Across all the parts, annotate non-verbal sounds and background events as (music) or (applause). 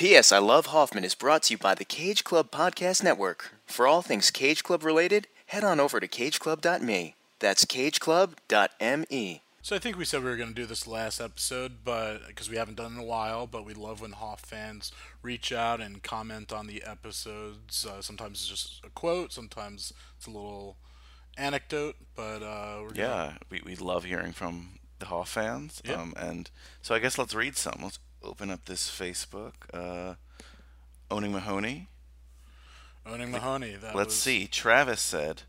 P.S. I Love Hoffman is brought to you by the Cage Club Podcast Network. For all things Cage Club related, head on over to cageclub.me. That's cageclub.me. So I think we said we were going to do this last episode, but because we haven't done it in a while, but we love when Hoff fans reach out and comment on the episodes. Uh, sometimes it's just a quote, sometimes it's a little anecdote, but uh, we're Yeah, gonna, we, we love hearing from the Hoff fans. Yeah. Um, and so I guess let's read some. Let's open up this Facebook. Uh, Owning Mahoney. owning Mahoney. That Let's was, see. Travis said,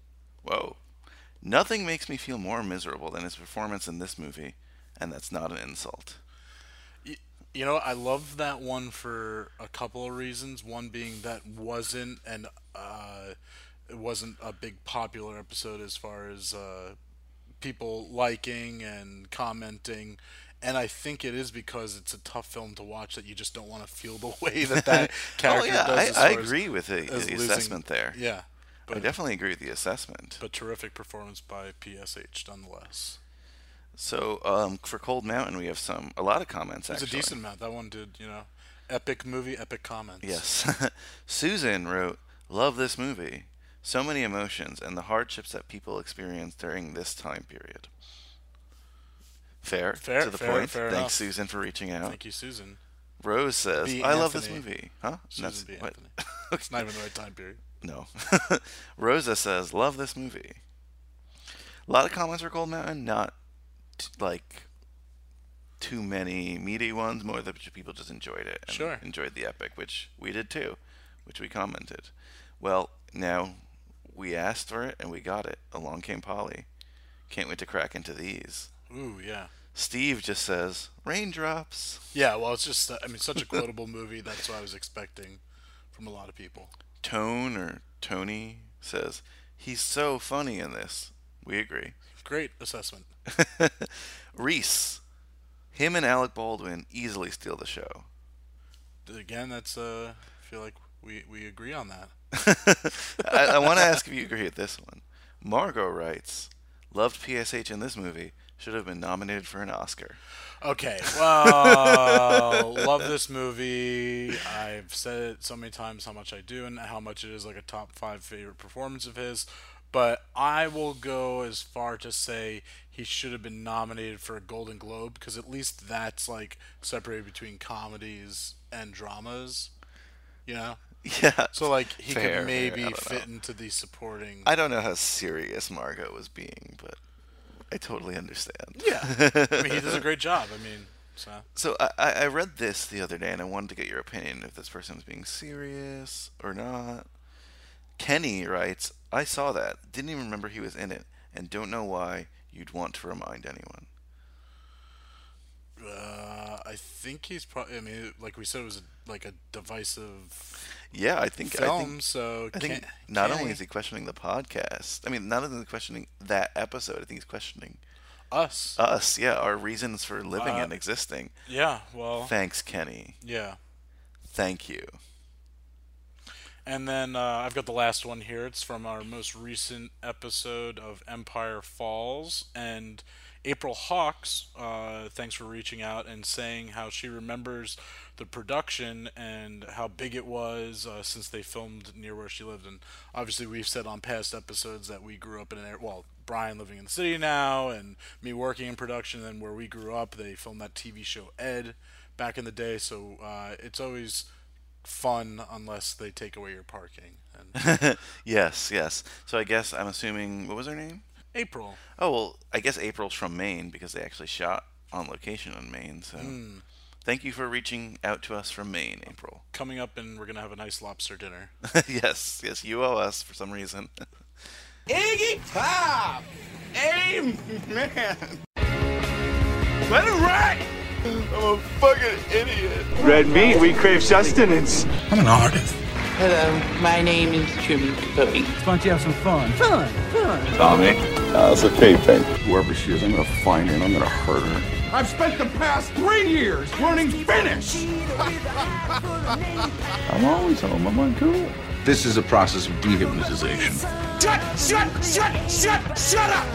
Whoa. Nothing makes me feel more miserable than his performance in this movie, and that's not an insult. You know, I love that one for a couple of reasons. One being that wasn't and uh, it wasn't a big popular episode as far as uh, people liking and commenting. And I think it is because it's a tough film to watch that you just don't want to feel the way that that (laughs) character oh, yeah, does. I, I far as- agree with the, the losing- assessment there. Yeah, but, I definitely agree with the assessment. but terrific performance by PSH nonetheless. So um, for Cold Mountain, we have some a lot of comments. It's a decent amount. That one did, you know, epic movie, epic comments. Yes. (laughs) Susan wrote, Love this movie. So many emotions and the hardships that people experience during this time period. Fair. Fair- to the fair- point. fair Thanks, enough. Susan, for reaching out. Thank you, Susan. Rose says, B. I love this movie. Huh? Susan B. Anthony. (laughs) It's not even the right time period. No. (laughs) Rosa says, Love this movie. A lot of comments for Cold Mountain, not t- like too many meaty ones, more that people just enjoyed it and Sure. enjoyed the epic, which we did too, which we commented. Well, now we asked for it and we got it. Along came Polly. Can't wait to crack into these. Ooh, yeah. Steve just says, Raindrops. Yeah, well, it's just, uh, I mean, such a quotable movie. That's what I was expecting from a lot of people. Tone or Tony says, He's so funny in this. We agree. Great assessment. (laughs) Reese. Him and Alec Baldwin easily steal the show. Again, that's, uh, I feel like we, we agree on that. (laughs) I, I want to ask if you agree with this one. Margot writes, Loved PSH in this movie. Should have been nominated for an Oscar. Okay, well, (laughs) love this movie. I've said it so many times how much I do and how much it is like a top five favorite performance of his. But I will go as far to say he should have been nominated for a Golden Globe because at least that's like separated between comedies and dramas. You know, (laughs) Yeah. so like he Fair, could maybe fit know. into the supporting. I don't know how serious Margot was being, but I totally understand. yeah, I mean he does a (laughs) great job. I mean, so So I, I I read this the other day, and I wanted to get your opinion if this person was being serious or not. Kenny writes, "I saw that. Didn't even remember he was in it, and don't know why you'd want to remind anyone." Uh, I think he's probably. I mean, like we said, it was a, like a divisive Yeah, I think I film. think so I think not only is he questioning the podcast, I mean, not only is he questioning that episode, I think he's questioning us, us. Yeah, our reasons for living Uh, and existing. yeah. Well, Thanks, Kenny. yeah. Thank you. And then uh, I've got the last one here. It's from our most recent episode of Empire Falls. And April Hawks, uh, thanks for reaching out and saying how she remembers the production and how big it was uh, since they filmed near where she lived. And obviously, we've said on past episodes that we grew up in an area. Well, Brian living in the city now, and me working in production. And where we grew up, they filmed that TV show Ed back in the day. So uh, it's always fun unless they take away your parking. And (laughs) yes, yes. So I guess I'm assuming what was her name? April, Oh well, I guess April's from Maine because they actually shot on location in Maine. So hmm. thank you for reaching out to us from Maine, April. coming up, and we're gonna have a nice lobster dinner. (laughs) yes, yes, you owe us for some reason. (laughs) Iggy Pop! Amen! Let it ride! I'm a fucking idiot. Red meat, we crave sustenance. I'm an artist. Hello, my name is Truman Capote. Why don't you have some fun? Fun, fun. Tommy, that's a taping. Whoever she is, I'm gonna find her and I'm gonna hurt her. I've spent the past three years learning Finnish! (laughs) I'm always home. I'm on cool. This is a process of dehypnotization. Shut, shut, shut, shut, shut up!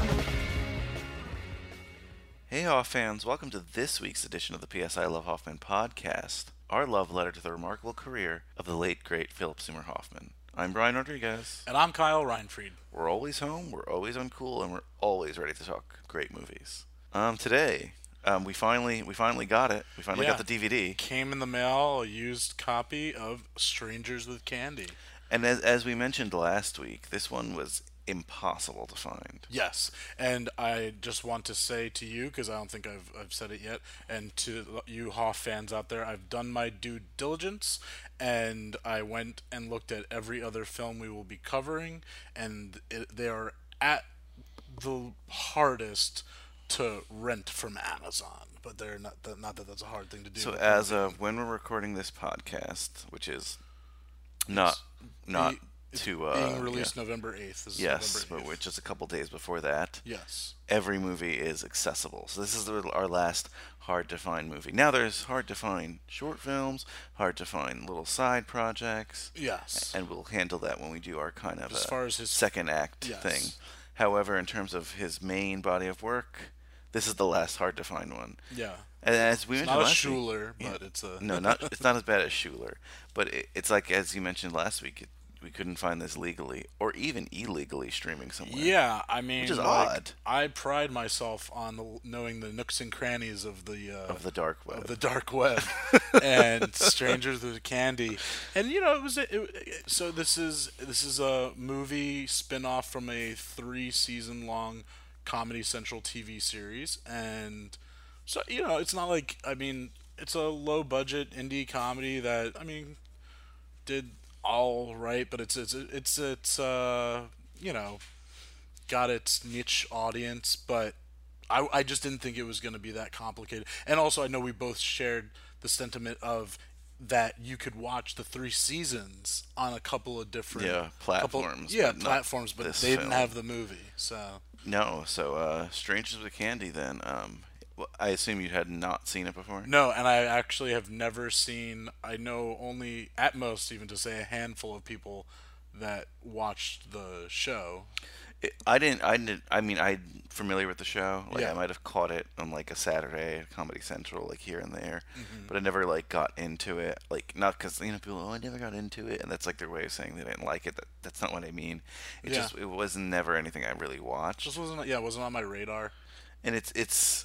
Hey, Hoff fans, welcome to this week's edition of the PS I Love Hoffman podcast. Our love letter to the remarkable career of the late great Philip Seymour Hoffman. I'm Brian Rodriguez. And I'm Kyle Reinfried. We're always home, we're always uncool, and we're always ready to talk great movies. Um, today, um, we finally we finally got it. We finally got the DVD. Came in the mail a used copy of Strangers with Candy. And as, as we mentioned last week, this one was impossible to find. Yes, and I just want to say to you because I don't think I've I've said it yet, and to you Hoff fans out there, I've done my due diligence, and I went and looked at every other film we will be covering, and it, they are at the hardest to rent from Amazon, but they're not. that- Not that that's a hard thing to do. So as of when we're recording this podcast, which is not not it's to uh, being released yeah. November eighth. Yes, November but we're just a couple days before that. yes. Every movie is accessible. So this is the, our last hard to find movie. Now there's hard to find short films, hard to find little side projects, Yes. and we'll handle that when we do our kind of As a far as his- second act Yes. thing. However, in terms of his main body of work, this is the last hard to find one. yeah. And as we It's mentioned not last week- Szuler, Yeah. but it's a no, (laughs) not it's not as bad as Szuler, but it, it's like as you mentioned last week, it, we couldn't find this legally or even illegally streaming somewhere. Yeah, I mean, which is like, odd. I pride myself on the, knowing the nooks and crannies of the uh, of the dark web. of the dark web (laughs) and Strangers with Candy, and you know it was it, it, so this is this is a movie spin-off from a three season long Comedy Central TV series, and so you know it's not like I mean it's a low budget indie comedy that I mean did all right, but it's it's it's it's uh you know got its niche audience, but I I just didn't think it was going to be that complicated. And also, I know we both shared the sentiment of that you could watch the three seasons on a couple of different Yeah, couple- platforms, yeah, but platforms, but they didn't have the movie, so no, so uh, Strangers with Candy. Then um, I assume you had not seen it before. no. And I actually have never seen. I know only at most, even to say, a handful of people that watched the show. It, I didn't. I didn't. I mean, I'm familiar with the show. Like Yeah. I might have caught it on like a Saturday at Comedy Central, like here and there, Mm-hmm. but I never like got into it. Like not because you know people. Oh, I never got into it, and that's like their way of saying they didn't like it. That, that's not what I mean. It Yeah. just it was never anything I really watched. Just wasn't. Yeah, wasn't on my radar. and it's it's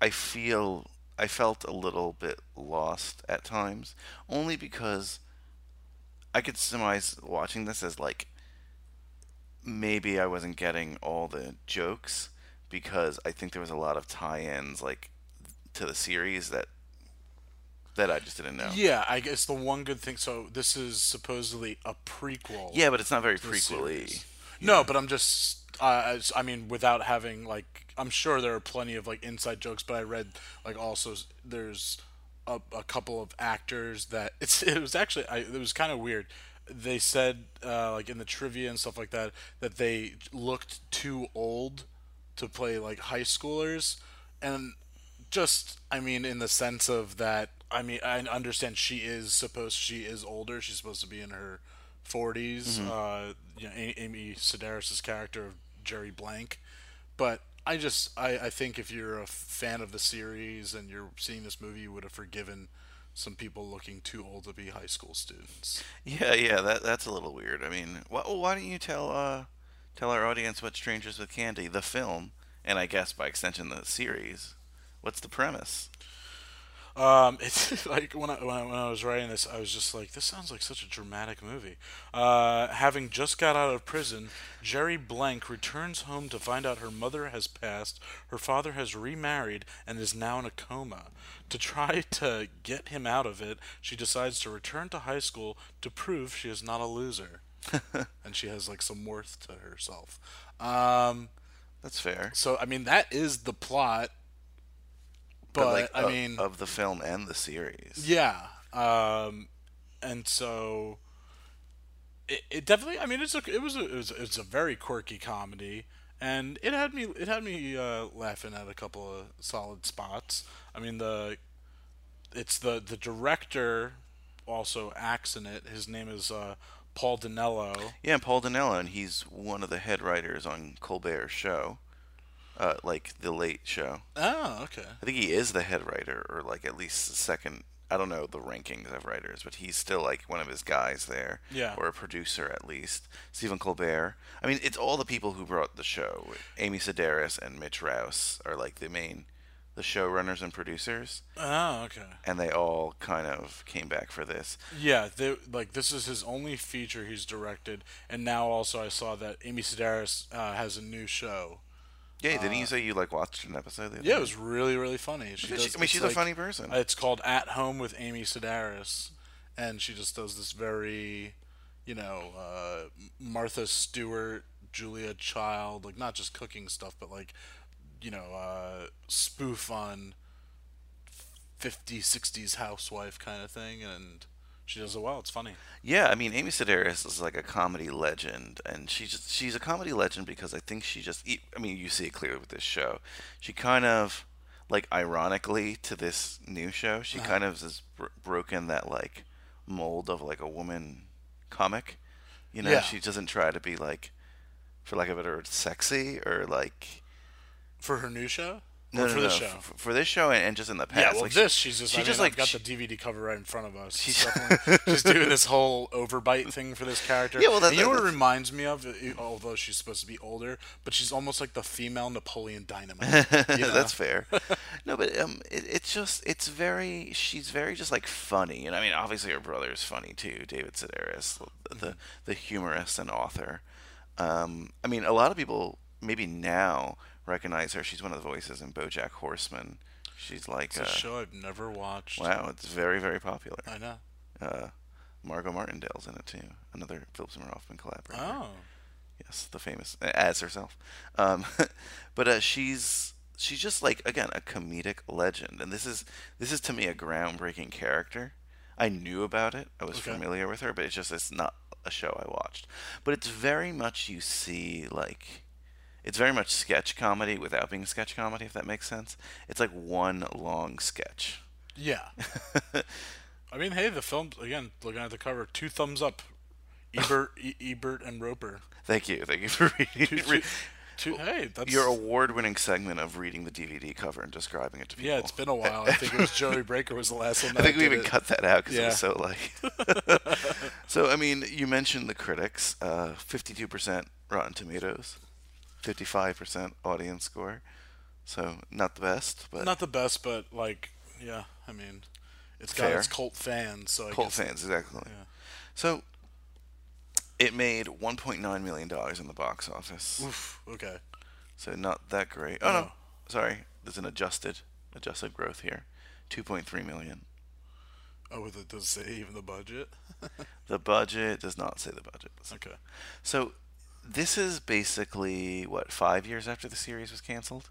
I feel I felt a little bit lost at times only because I could surmise watching this as like maybe I wasn't getting all the jokes because I think there was a lot of tie-ins like to the series that that I just didn't know. Yeah, I guess the one good thing. So this is supposedly a prequel. Yeah, but it's not very prequely. No, but I'm just. Uh, as- I mean, without having like, I'm sure there are plenty of like inside jokes. But I read like also there's a, a couple of actors that (laughs) it's. It was actually. I, it was kind of weird. They said uh, like in the trivia and stuff like that that they looked too old to play like high schoolers, and just I mean in the sense of that I mean I understand she is supposed she is older she's supposed to be in her 40s uh you know Amy Sedaris' character of Jerry Blank but I just I, I think if you're a fan of the series and you're seeing this movie you would have forgiven some people looking too old to be high school students Yeah, yeah, that that's a little weird. I mean, wh- well, why don't you tell uh tell our audience what Strangers with Candy, the film, and I guess by extension the series, what's the premise? Um, (laughs) it's like when I, when I when I was writing this, I was just like, this sounds like such a dramatic movie. Uh, having just got out of prison, Jerry Blank returns home to find out her mother has passed, her father has remarried, and is now in a coma. To try (laughs) to get him out of it, she decides to return to high school to prove she is not a loser, (laughs) and she has like some worth to herself. Um, That's fair. so I mean, that is the plot. But, like, I of- mean, of the film and the series. yeah. Um, and so it, it definitely. I mean, it's a it was a it was, it's a very quirky comedy, and it had me it had me uh, laughing at a couple of solid spots. I mean the it's the the director also acts in it. His name is uh, Paul Dinello. Yeah, Paul Dinello, and he's one of the head writers on Colbert's show, uh, like the Late Show. Oh, okay. I think he is the head writer, or like at least the second I don't know the rankings of writers, but he's still like one of his guys there. Yeah. Or a producer at least. Stephen Colbert. I mean, it's all the people who brought the show. Amy Sedaris and Mitch Rouse are like the main, the showrunners and producers, Oh, okay. and they all kind of came back for this. Yeah, they, like this is his only feature he's directed, and now also I saw that Amy Sedaris uh, has a new show. Yeah, didn't you say you like watched an episode? The other Uh, Yeah, it was really really funny. She does, I mean, she's a like- funny person. It's called At Home with Amy Sedaris, and she just does this very, you know, uh, Martha Stewart, Julia Child, like not just cooking stuff, but like, you know, uh, spoof on 50s, 60s housewife kind of thing, and she does it well. It's funny. Yeah, I mean, Amy Sedaris is like a comedy legend, and she just she's a comedy legend because I think she just I mean, you see it clearly with this show. She kind of like ironically to this new show, she Uh-huh. kind of has br- broken that like mold of like a woman comic. You know, Yeah. she doesn't try to be like for lack of a better word sexy or like For her new show? No, or no, for no, the show? f- for this show and, and just in the past. Yeah, well, like, this she's just. she I just mean, like I've got she- the DVD cover right in front of us. She's- (laughs) She's, (laughs) doing this whole overbite thing for this character. Yeah, well, that- you know what it reminds me of? Although she's supposed to be older, but she's almost like the female Napoleon Dynamite. (laughs) you know? That's fair. no, but um, it, it's just it's very she's very just like funny, and I mean obviously her brother is funny too, David Sedaris, the the, the humorist and author. Um, I mean, a lot of people maybe now recognize her. She's one of the voices in BoJack Horseman. She's like, It's a uh, show I've never watched. wow, it's very very popular. I know. Uh, Margo Martindale's in it too, another Philip Seymour Hoffman collaborator. Oh, Yes, the famous as herself. Um, (laughs) but uh, she's she's just like again a comedic legend, and this is this is to me a groundbreaking character. I knew about it. I was Okay. familiar with her, but it's just it's not a show I watched. But it's very much you see like it's very much sketch comedy without being sketch comedy, if that makes sense. It's like one long sketch. yeah. (laughs) I mean, hey, the film again. Looking at the cover, two thumbs up. Ebert, (laughs) e- Ebert, and Roeper. Thank you, thank you for reading. Two, two, hey, that's your award-winning segment of reading the DVD cover and describing it to people. yeah. It's been a while. I think it was Joey Breaker was the last one. (laughs) I think we even it. cut that out because it was so like. so I mean, you mentioned the critics. uh, Fifty-two percent Rotten Tomatoes, fifty-five percent audience score. So not the best, but Not the best, but like, yeah. I mean, it's got Fair. its cult fans. So I cult fans exactly. Yeah. So it made 1.9 million dollars in the box office. Oof. Okay. So not that great. Oh no, No. sorry. There's an adjusted adjusted growth here, 2.3 million. Oh, does it say even the budget. (laughs) The budget does not say the budget. Okay. So this is basically what five years after the series was canceled.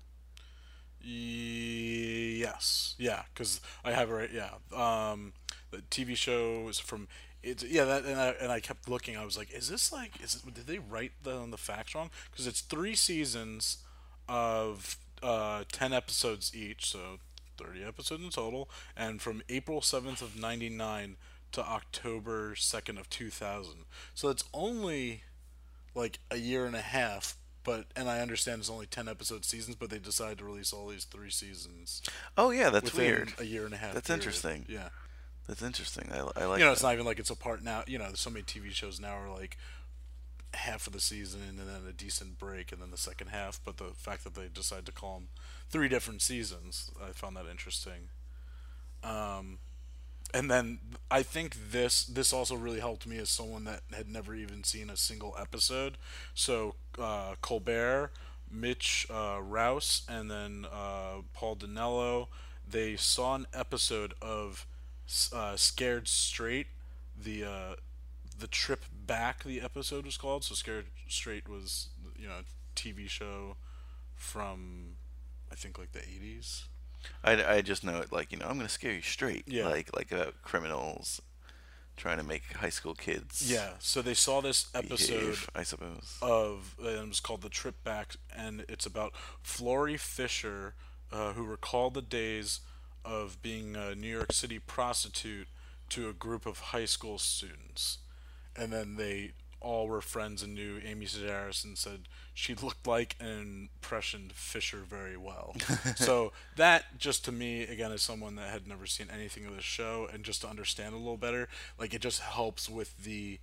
Yes. Yeah, because I have it right. Yeah. Um, the TV show is from. It's yeah. That and I and I kept looking. I was like, is this like? Is did they write the the facts wrong? Because it's three seasons of uh, ten episodes each, so thirty episodes in total, and from April seventh of ninety nine to October second of two thousand. So it's only like a year and a half. But and I understand it's only ten episode seasons, but they decided to release all these three seasons Oh yeah, that's weird. a year and a half. That's period. interesting. Yeah, That's interesting. I, I like. you know, it's not even like it's a part now. You know, there's so many TV shows now are like half of the season and then a decent break and then the second half. But the fact that they decide to call them three different seasons, I found that interesting. Um, and then I think this this also really helped me as someone that had never even seen a single episode. So uh, Colbert, Mitch uh, Rouse, and then uh, Paul Dinello, they saw an episode of uh, Scared Straight, the uh, the trip back. The episode was called. So Scared Straight was you know TV show from I think like the eighties. I, I just know it like you know I'm gonna scare you straight. Yeah. Like like about criminals trying to make high school kids. Yeah. So they saw this episode. behave, I suppose. of and it was called the trip back and it's about Florrie Fisher uh, who recalled the days of being a New York City prostitute to a group of high school students and then they all were friends and knew Amy Sedaris and said she looked like an impression Fisher very well. (laughs) so that just to me again as someone that had never seen anything of this show and just to understand a little better, like it just helps with the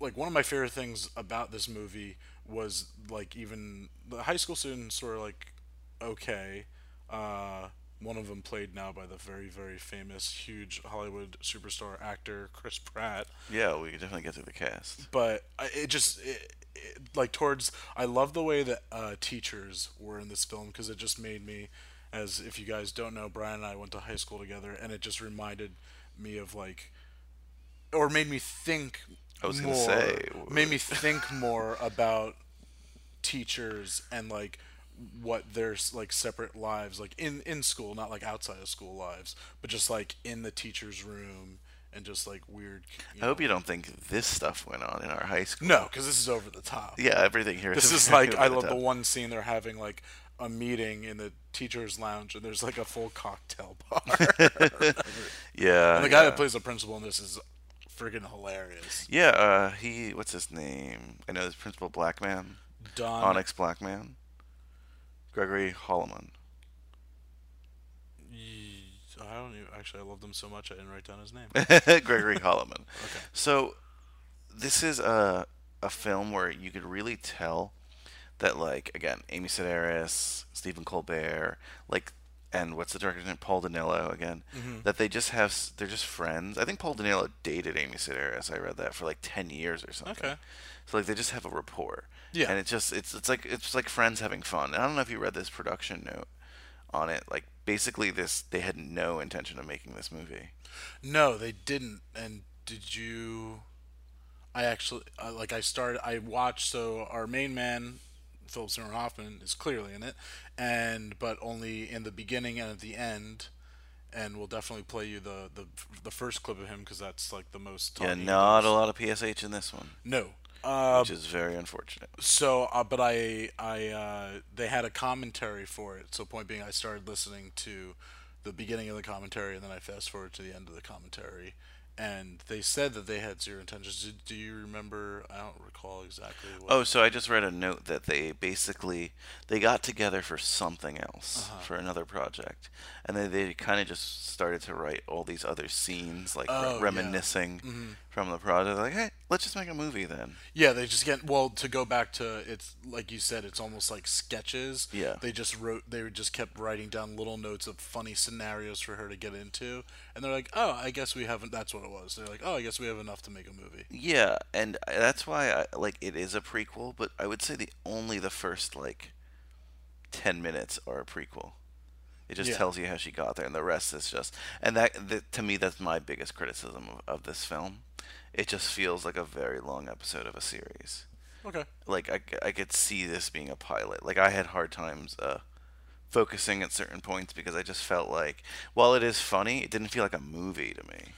like one of my favorite things about this movie was like even the high school students were like okay. Uh, one of them played now by the very very famous huge Hollywood superstar actor Chris Pratt. Yeah, we could definitely get through the cast. But I- it just it, it, like towards I love the way that uh, teachers were in this film because it just made me as if you guys don't know Brian and I went to high school together and it just reminded me of like or made me think I was more gonna say, made me think more about teachers and like what their like separate lives like in in school not like outside of school lives but just like in the teacher's room and just like weird I hope you don't think this stuff went on in our high school. no because this is over the top Yeah, everything here. this is very like (laughs) i love the top. one scene they're having like a meeting in the teacher's lounge and there's like a full cocktail bar (laughs) Yeah. and the guy yeah. that plays the principal in this is friggin' hilarious Yeah, uh, he. What's his name? I know his principal Black Man, don Onyx Black Man, Gregory Hollimon. i don't even actually i loved him so much i didn't write down his name (laughs) Gregory Hollimon. (laughs) So, this is a a film where you could really tell that, like, again, Amy Sedaris, Stephen Colbert, like, and what's the director's name? Paul Dinello again. Mm-hmm. That they just have, they're just friends. I think Paul Dinello dated Amy Sedaris. I read that for like ten years or something. Okay. So like they just have a rapport. Yeah. And it's just it's it's like it's like friends having fun. And I don't know if you read this production note on it. Like basically this they had no intention of making this movie. No, they didn't. And did you? I actually uh, like. I started. I watched. So our main man, Philip Seymour Hoffman, is clearly in it, and but only in the beginning and at the end. And we'll definitely play you the the, the first clip of him because that's like the most. Yeah, not a lot of PSH in this one, No. Uh, which is very unfortunate. so, uh, but I, I, uh, they had a commentary for it. So, point being, I started listening to the beginning of the commentary, and then I fast forward to the end of the commentary. And they said that they had zero intentions. Do, do you remember? I don't recall exactly. What, Oh, so I just read a note that they basically they got together for something else Uh-huh. for another project, and then they kind of just started to write all these other scenes, like re- Oh, yeah. Mm-hmm. From the project. Like, hey, let's just make a movie then. Yeah, they just get well to go back to it's like you said, it's almost like sketches. Yeah. They just wrote they just kept writing down little notes of funny scenarios for her to get into. And they're like, Oh, I guess we haven't that's what it was. They're like, Oh, I guess we have enough to make a movie. Yeah, and that's why I like it is a prequel, but I would say the only the first like ten minutes are a prequel. It just Yeah. tells you how she got there, and the rest is just. And that, that to me, that's my biggest criticism of, of this film. It just feels like a very long episode of a series. Okay. Like I, I could see this being a pilot. Like I had hard times uh, focusing at certain points because I just felt like, while it is funny, it didn't feel like a movie to me.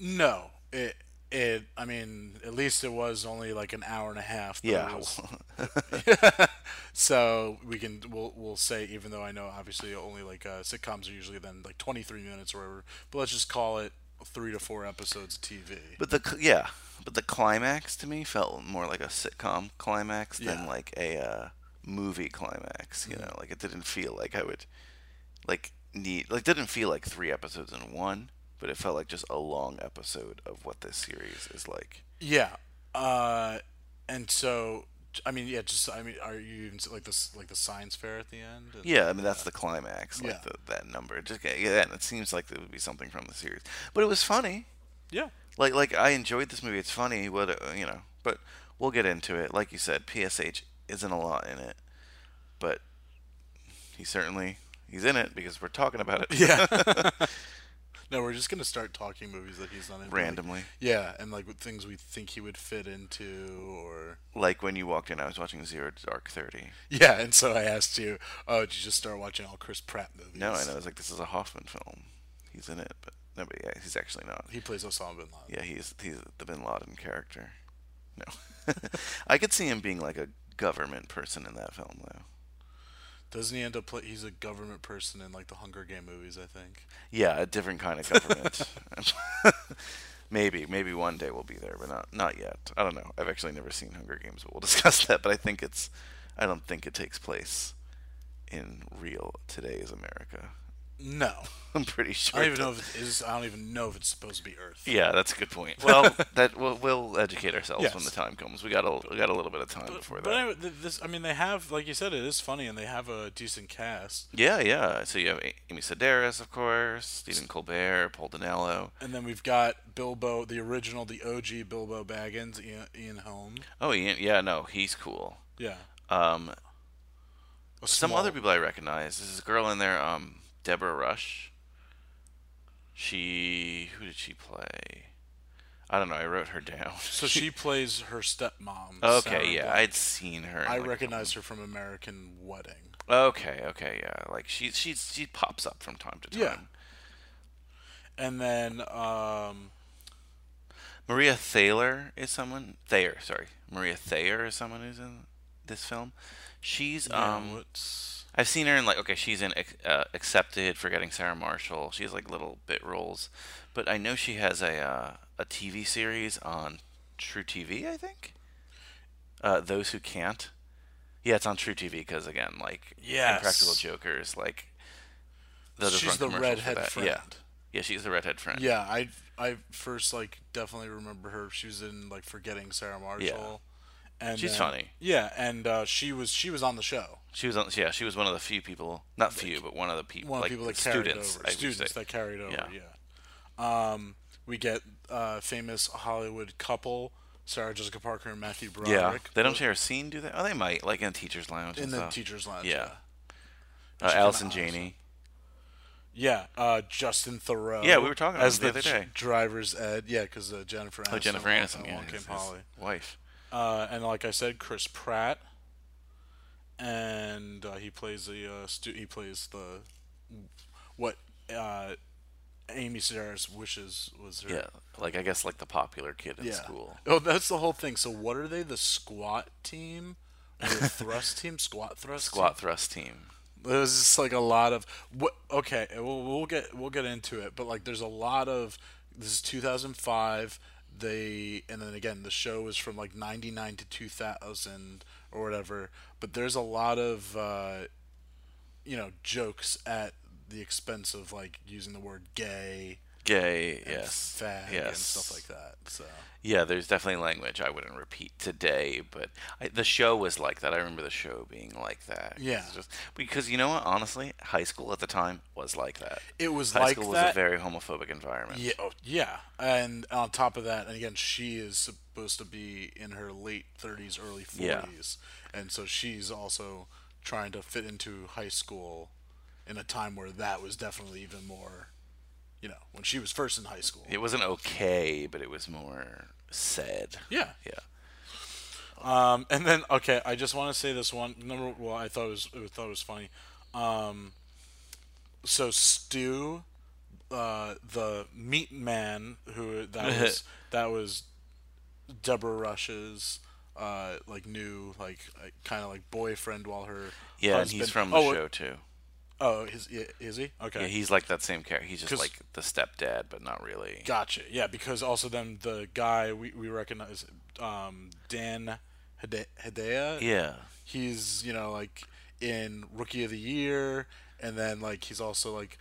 No, it it. I mean, at least it was only like an hour and a half. Yeah. was- (laughs) (laughs) so we can we'll we'll say even though I know obviously only like uh, sitcoms are usually then like twenty three minutes or whatever, but let's just call it three to four episodes of TV. But the yeah, but the climax to me felt more like a sitcom climax than Yeah. Mm-hmm. like a uh, movie climax. You know, like it didn't feel like I would like need like didn't feel like three episodes in one, but it felt like just a long episode of what this series is like. Yeah, uh, and so I mean, yeah, just I mean, are you even like this like the science fair at the end? And- Yeah, I mean that's the climax, like Yeah. the, that number. Just yeah, and it seems like it would be something from the series, but it was funny. yeah, Like like I enjoyed this movie. It's funny, what uh, you know. But we'll get into it. Like you said, PSH isn't a lot in it, but he certainly he's in it because we're talking about it yeah. (laughs) (laughs) no, we're just gonna start talking movies that he's not in randomly. Yeah, and like with things we think he would fit into, or Like when you walked in, I was watching Zero Dark Thirty. yeah, and so I asked you, oh, did you just start watching all Chris Pratt movies? No, and I was like, this is a Hoffman film. He's in it, but no, but yeah, he's actually not. He plays Osama bin Laden. Yeah, he's he's the Bin Laden character. No, (laughs) I could see him being like a government person in that film though. Doesn't he end up play? He's a government person in like the Hunger Game movies, I think. Yeah, a different kind of government. (laughs) Maybe, maybe one day we'll be there, but not not yet. I don't know. I've actually never seen Hunger Games, but we'll (laughs) discuss that. But I think it's, I don't think it takes place in real today's America. No, (laughs) I'm pretty sure. I don't even know if it is. I don't even know if it's supposed to be Earth. Yeah, that's a good point. (laughs) Well, that we'll, we'll educate ourselves when the time comes. We got a we got a little bit of time before But that. anyway, this. I mean, they have, like you said, it is funny, and they have a decent cast. Yeah, yeah. So you have Amy Sedaris, of course, Stephen Colbert, Paul Dinello. And then we've got Bilbo, the original, the OG Bilbo Baggins, Ian, Ian Holm. Oh, Ian, yeah, no, he's cool. Yeah. Um, some other people I recognize. There's a girl in there, um, Deborah Rush. She, who did she play? I don't know. I wrote her (laughs) down. So she plays her stepmom. Okay, Sarah yeah, Blank. I'd seen her. I like, recognize her from American Wedding. Okay, okay, yeah. Like she, she, she pops up from time to time. Yeah. And then, um, Maria Thaler is someone. Thayer, sorry. Maria Thayer is someone who's in this film. She's yeah, um. what's I've seen her in like okay, she's in uh, Accepted, Forgetting Sarah Marshall. She has like little bit roles, but I know she has a uh, a TV series on truTV. I think. Uh, Those who can't. Yeah, it's on truTV because again, like Yes. Impractical Jokers, like she's the redhead friend. Yeah, yeah, she's the redhead friend. Yeah, I I first like definitely remember her. She was in like Forgetting Sarah Marshall. Yeah. And She's then- funny. Yeah, and uh, she was she was on the show. She was on. Yeah, she was one of the few people, not few, but one of the people, One like of the people that students. carried over. Students that carried over. Yeah. Yeah. Um, we get uh, famous Hollywood couple Sarah Jessica Parker and Matthew Broderick. Yeah, they don't share a scene, do they? Oh, they might, like in Teachers Lounge. in the stuff. teachers' lounge. Yeah. Yeah. Uh, Allison Janney. Yeah, uh, Justin Theroux. Yeah, we were talking about as the the other day. driver's ed. Yeah, because uh, Jennifer Aniston. Oh, Jennifer Aniston, yeah, his, wife. Uh, and like I said, Chris Pratt, and uh, he plays the uh, stu- he plays the what uh, Amy Sedaris wishes was her. Yeah, like I guess like the popular kid in Yeah. school. Oh, that's the whole thing. So what are they? The squat team, the (laughs) thrust team? Squat thrust. Squat thrust team. Team? There's just like a lot of what. Okay, we'll we'll get we'll get into it, but like there's a lot of. This is 2005. They and then again the show was from like 99 to 2000 or whatever. But there's a lot of uh, you know jokes at the expense of like using the word gay, Gay, yes, fag, yes, and stuff like that. So Yeah, there's definitely language I wouldn't repeat today, but I, the show was like that. I remember the show being like that. Yeah. Just, because you know what? Honestly, high school at the time was like that. it was High like school that. was a very homophobic environment. Yeah, oh, yeah, and on top of that, and again, she is supposed to be in her late 30s, early 40s, Yeah. and so she's also trying to fit into high school in a time where that was definitely even more, you know, when she was first in high school. It wasn't okay, but it was more said. Yeah. Yeah. Um, and then okay, I just want to say this one number. Well, I thought it was I thought it was funny. Um, so Stu, uh, the meat man who that (laughs) was that was Deborah Rush's uh, like new like kind of like boyfriend while her Yeah, and he's from the oh, show too. Oh, is is he? Okay. Yeah, he's like that same character. He's just like the stepdad, but not really. Gotcha. Yeah, because also then the guy we, we recognize, um, Dan Hedaya. Yeah. He's you know like in Rookie of the Year, and then like he's also like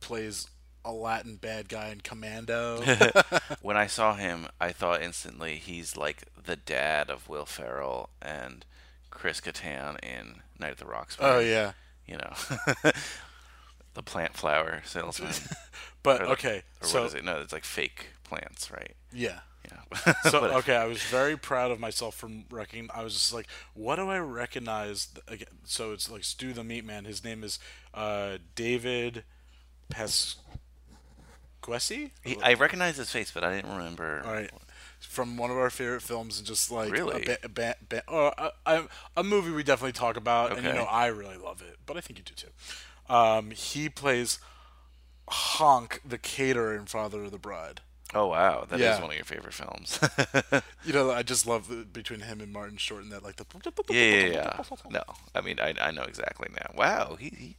plays a Latin bad guy in Commando. (laughs) (laughs) When I saw him, I thought instantly he's like the dad of Will Ferrell and Chris Kattan in Night at the Roxbury. oh yeah. You know, (laughs) the plant flower salesman. (laughs) But Or okay, Or so what is it? No, it's like fake plants, right? yeah. Yeah. (laughs) So okay, I was very proud of myself from recogn. I was just like, what do I recognize? Again, so it's like Stu the Meat Man. His name is uh, David Pasquesi. He, I recognize his face, but I didn't remember. All right, from one of our favorite films, and just like Really? a, ba- a, ba- ba- oh, a, a, a movie we definitely talk about, and you know I really love it, but I think you do too. Um, he plays Honk, the caterer in Father of the Bride. Oh wow, that is Yeah. one of your favorite films. (laughs) You know, I just love the, between him and Martin Short and that like the yeah, yeah, yeah. No, I mean I, I know exactly now. Wow, he, he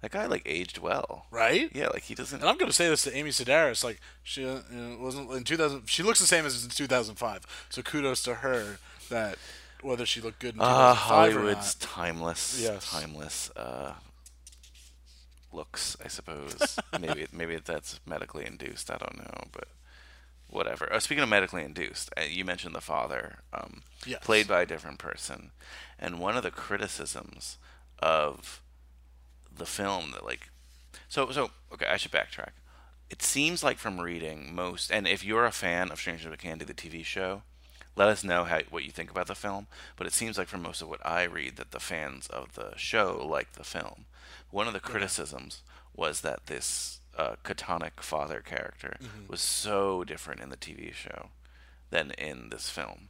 That guy like aged well. right? Yeah, like he doesn't. And I'm going to say this to Amy Sedaris, like she uh, you know, wasn't in 2000. She looks the same as in 2005. So kudos to her that whether she looked good in Ah, 2005 or Hollywood's not. timeless, Yes. timeless uh, looks. I suppose (laughs) maybe maybe that's medically induced. I don't know, but whatever. Uh, speaking of medically induced, uh, you mentioned the father, um, Yes. played by a different person, and one of the criticisms of the film that like, so so okay, I should backtrack. It seems like from reading most, and if you're a fan of Stranger Than Candy, the TV show, let us know how what you think about the film. But it seems like from most of what I read that the fans of the show like the film. One of the criticisms was that this uh, catonic father character was so different in the TV show than in this film.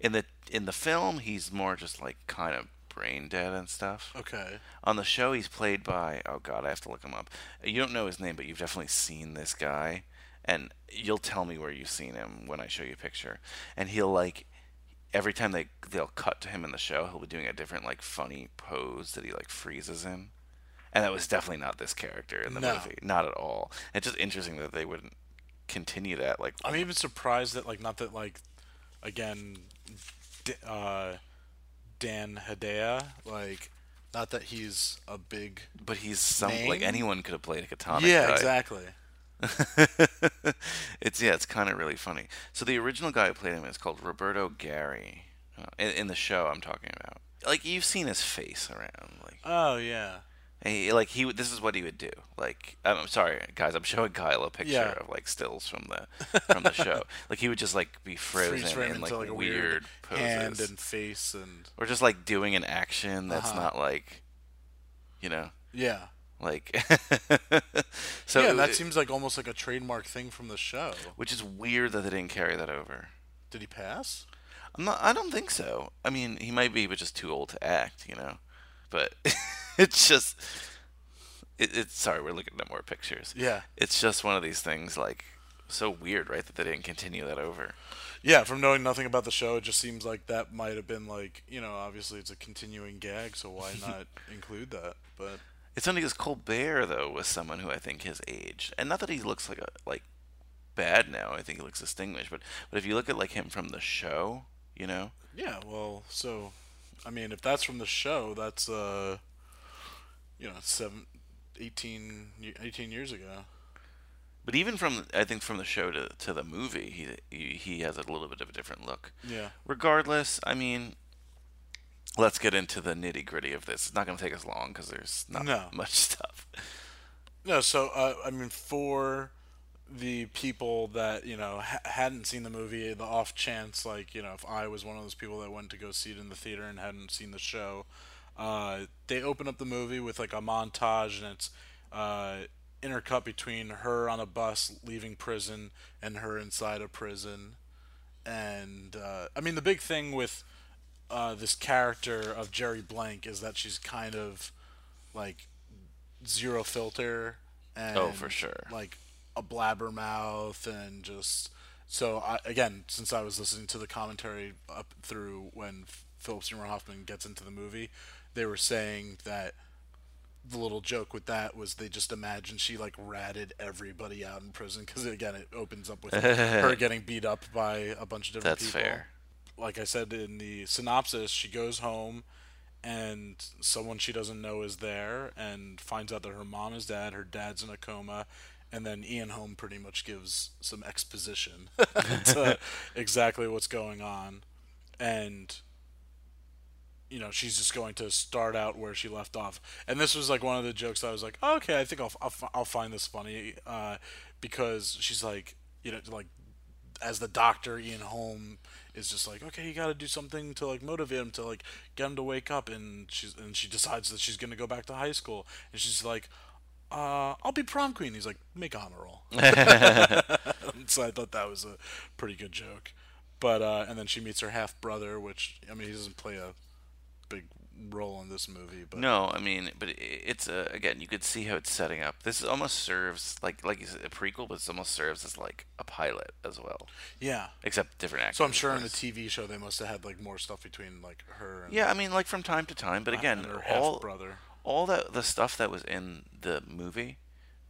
In the in the film, he's more just like kind of brain dead and stuff. Okay. On the show, he's played by oh god, I have to look him up. You don't know his name, but you've definitely seen this guy, and you'll tell me where you've seen him when I show you a picture. And he'll like every time they they'll cut to him in the show, he'll be doing a different like funny pose that he like freezes in, and that was definitely not this character in the No. movie, not at all. It's just interesting that they wouldn't continue that. Like I'm even surprised that like not that like again uh, Dan Hedaya like not that he's a big but he's some like anyone could have played a katana. yeah guy. exactly (laughs) it's yeah, it's kind of really funny. So the original guy who played him is called Roberto Gari. Uh, in, in the show I'm talking about, like you've seen his face around, like oh yeah he, like he. This is what he would do. Like I'm, sorry, guys, I'm showing Kyle a picture Yeah. of like stills from the from the show. (laughs) Like he would just like be frozen frame in like, into like a weird, weird, poses, hand and face and or just like doing an action that's Uh-huh. not like, you know, yeah like. (laughs) so yeah that seems like almost like a trademark thing from the show which is weird that they didn't carry that over. did he pass I'm not, I don't think so. I mean, he might be, but just too old to act, you know. But (laughs) (laughs) it's just, it, it's sorry, we're looking at more pictures. yeah It's just one of these things, like so weird, right, that they didn't continue that over. yeah from knowing nothing about the show it just seems like that might have been like you know obviously it's a continuing gag so why (laughs) not include that but It's only because Colbert though was someone who I think his age, and not that he looks like a like bad now. I think he looks distinguished, but but if you look at like him from the show, you know, Yeah, well, so I mean, if that's from the show, that's uh, you know, seven, 18, 18 years ago. but even from I think from the show to to the movie, he he, he has a little bit of a different look. Yeah. regardless, I mean, let's get into the nitty gritty of this. It's not going to take us long because there's not No. (laughs) much stuff. No, so uh, I mean, for the people that you know ha- hadn't seen the movie, the off chance, like you know, if I was one of those people that went to go see it in the theater and hadn't seen the show, uh, they open up the movie with like a montage, and it's uh, intercut between her on a bus leaving prison and her inside a prison, and uh, I mean, the big thing with uh, this character of Jerry Blank is that she's kind of like zero filter and Oh, for sure. like a blabbermouth and just so I, again since I was listening to the commentary up through when Philip Seymour Hoffman gets into the movie they were saying that the little joke with that was they just imagined she like ratted everybody out in prison because again it opens up with (laughs) her getting beat up by a bunch of different That's people fair. like I said in the synopsis, she goes home and someone she doesn't know is there and finds out that her mom is dead, her dad's in a coma, and then Ian Holm pretty much gives some exposition (laughs) to (laughs) exactly what's going on. And you know, she's just going to start out where she left off. And this was like one of the jokes that I was like, oh, okay, I think I'll, I'll, I'll find this funny uh, because she's like, you know, like as the doctor Ian Holm is just like okay you got to do something to like motivate him to like get him to wake up and she's and she decides that she's going to go back to high school. And she's like uh, I'll be prom queen. He's like make honor roll. (laughs) (laughs) So I thought that was a pretty good joke. But uh, and then she meets her half brother which I mean he doesn't play a big role in this movie but No, I mean, but it's a again. You could see how it's setting up. This almost serves like like you said, a prequel, but it almost serves as like a pilot as well, yeah except different actors. so I'm sure in the. TV show they must have had like more stuff between like her and Yeah, I mean, like from time to time, but again, her all brother all that the stuff that was in the movie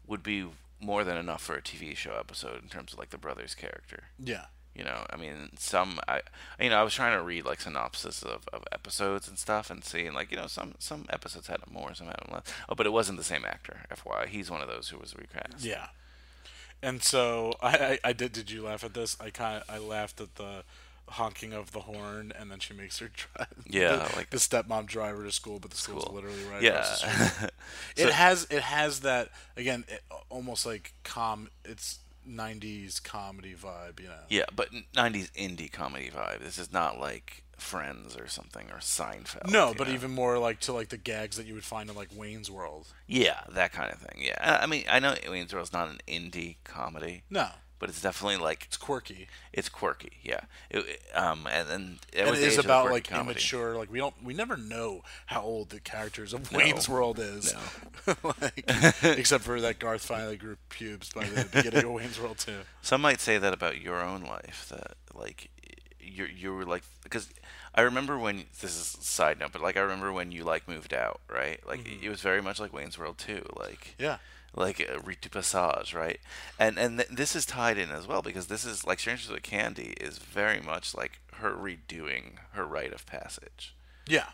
would be more than enough for a TV show episode in terms of like the brothers character. Yeah. You know, I mean, some I, you know, I was trying to read like synopsis of, of episodes and stuff and seeing like you know some some episodes had more, some had less. Oh, but it wasn't the same actor. FYI, he's one of those who was recast. Yeah. And so I, I, I did. Did you laugh at this? I kind of I laughed at the honking of the horn, and then she makes her (laughs) drive. Yeah, the, like- the stepmom drive her to school, but the school's literally right Yeah. across the (laughs) street. it has it has that again, it, almost like com. It's '90s comedy vibe, you know. Yeah, but '90s indie comedy vibe. This is not like Friends or something or Seinfeld. No, but know? even more like to like the gags that you would find in like Wayne's World. yeah, that kind of thing. Yeah, I I mean, I know Wayne's World's not an indie comedy, No, but it's definitely like it's quirky. it's quirky. Yeah, it, um, and it, And it is age of the about like comedy. immature. Like we don't, we never know how old the characters of No. Wayne's World is. (laughs) like, (laughs) except for that Garth finally grew pubes by the beginning of Wayne's World too. Some might say that about your own life. That like you you were like because I remember when this is a side note, but like I remember when you like moved out, right? Like it was very much like Wayne's World too. Like Mm-hmm. Yeah. Like a rite du passage, right? And and th- this is tied in as well because this is like Strangers with Candy is very much like her redoing her rite of passage. Yeah.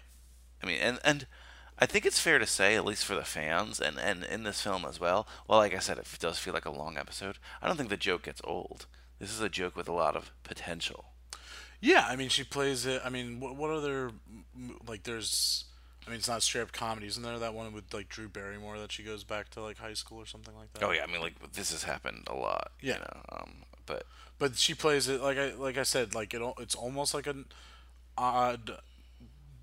I mean, and and I think it's fair to say, at least for the fans, and and in this film as well. Well, like I said, it does feel like a long episode. I don't think the joke gets old. This is a joke with a lot of potential. Yeah, I mean, she plays it. I mean, what, what other like? There's, I mean, it's not straight up comedy, isn't there? That one with like Drew Barrymore that she goes back to like high school or something like that. Oh yeah, I mean, like this has happened a lot. Yeah. You know, um, but but she plays it like I like I said, like it. It's almost like an odd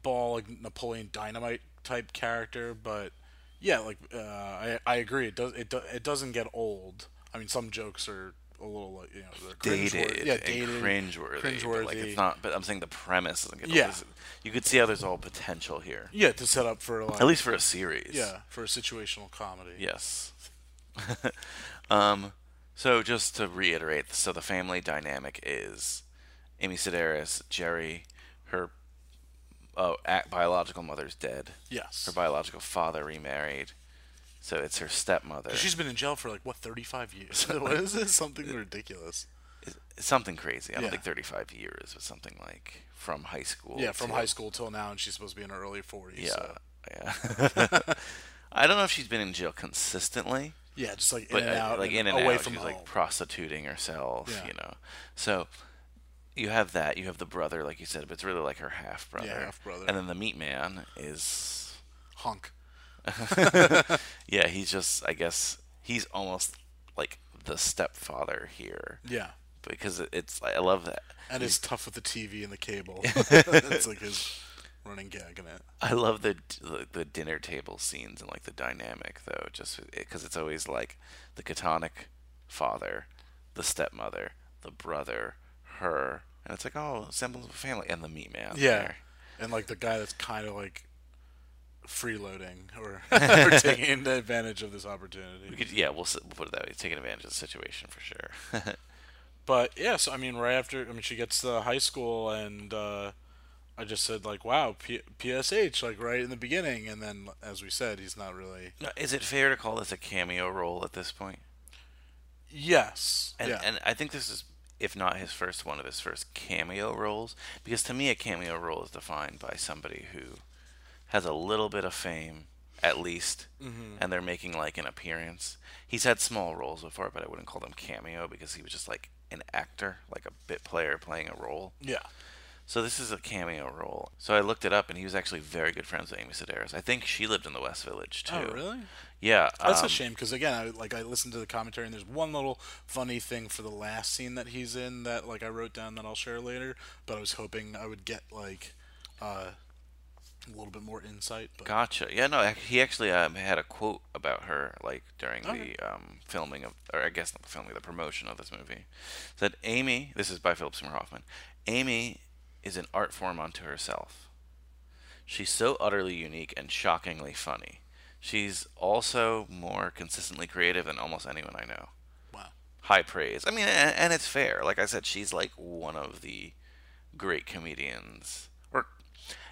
ball, like Napoleon Dynamite type character. But yeah, like uh, I I agree. It does it do, it doesn't get old. I mean, some jokes are a little like you know dated, cringeworthy. Yeah, and dated, cringeworthy. But like it's not. But I'm saying the premise isn't. Gonna Yeah. You could see how there's all potential here. Yeah, to set up for a like At least for a series. yeah for a situational comedy. Yes. (laughs) um, so just to reiterate, so the family dynamic is Amy Sedaris, Jerry, her uh, biological mother's dead. Yes. Her biological father remarried. So it's her stepmother. She's been in jail for like what thirty five years. (laughs) what is this? Something (laughs) ridiculous. Something crazy. I don't Yeah. think 35 years, but something like from high school. Yeah, from to- high school till now, and she's supposed to be in her early forties. Yeah, So. yeah. (laughs) I don't know if she's been in jail consistently. Yeah, just like in and uh, out, like in and away out, from she's home. like prostituting herself, Yeah. you know. So you have that. You have the brother, like you said, but it's really like her half brother. Yeah, half-brother. And then the meat man is, Hunk. (laughs) yeah, he's just, I guess, he's almost like the stepfather here Yeah, because it- it's. I love that. and it's tough with the TV and the cable. (laughs) That's like his running gag in it. I love the the, the dinner table scenes and like the dynamic though, just because it's always like the catonic father, the stepmother, the brother, her, and it's like oh, semblance of a family, and the meat man. Yeah, there. and like the guy that's kind of like freeloading or, (laughs) or taking (laughs) advantage of this We opportunity. could, yeah, we'll, we'll put it that way. Taking advantage of the situation for sure. (laughs) But yeah, so I mean, right after I mean, she gets to high school, and uh, I just said like, "Wow, P- PSH!" Like right in the beginning, and then as we said, he's not really. Now, Is it fair to call this a cameo role at this point? Yes. And, yeah. and I think this is, if not his first one of his first cameo roles, because to me a cameo role is defined by somebody who has a little bit of fame, at least, Mm-hmm. and they're making like an appearance. He's had small roles before, but I wouldn't call them cameo because he was just like an actor, like a bit player playing a role. yeah. So this is a cameo role. So I looked it up, and he was actually very good friends with Amy Sedaris. I think she lived in the West Village too. Oh, really? Yeah. That's um, a shame because again, I like I listened to the commentary and there's one little funny thing for the last scene that he's in that like I wrote down that I'll share later. But I was hoping I would get like uh, a little bit more insight. But Gotcha. Yeah, no, he actually um, had a quote about her, like during Okay. the um, filming of, or I guess not the filming, the promotion of this movie. Said Amy, this is by Philip Seymour Hoffman. Amy is an art form unto herself. She's so utterly unique and shockingly funny. She's also more consistently creative than almost anyone I know. wow. High praise. I mean, and, and it's fair. Like I said, she's like one of the great comedians,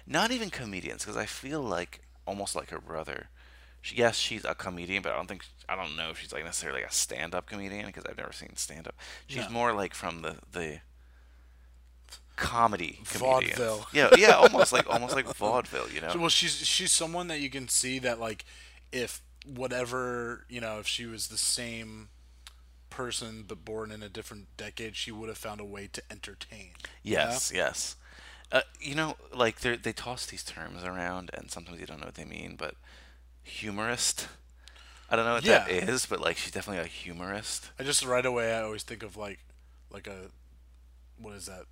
not even comedians, because I feel like almost like her brother. she, yes, she's a comedian, but I don't think I don't know if she's like necessarily a stand-up comedian because I've never seen stand-up. She's No. more like from the the comedy comedians. Vaudeville. Yeah, yeah, almost like almost like vaudeville. You know. Well, she's she's someone that you can see that like if whatever you know if she was the same person but born in a different decade, she would have found a way to entertain. you know? Yes, yes. Uh, you know, like they they toss these terms around, and sometimes you don't know what they mean. But humorist, I don't know what that Yeah. is, but like she's definitely a humorist. I just right away I always think of like like a what is that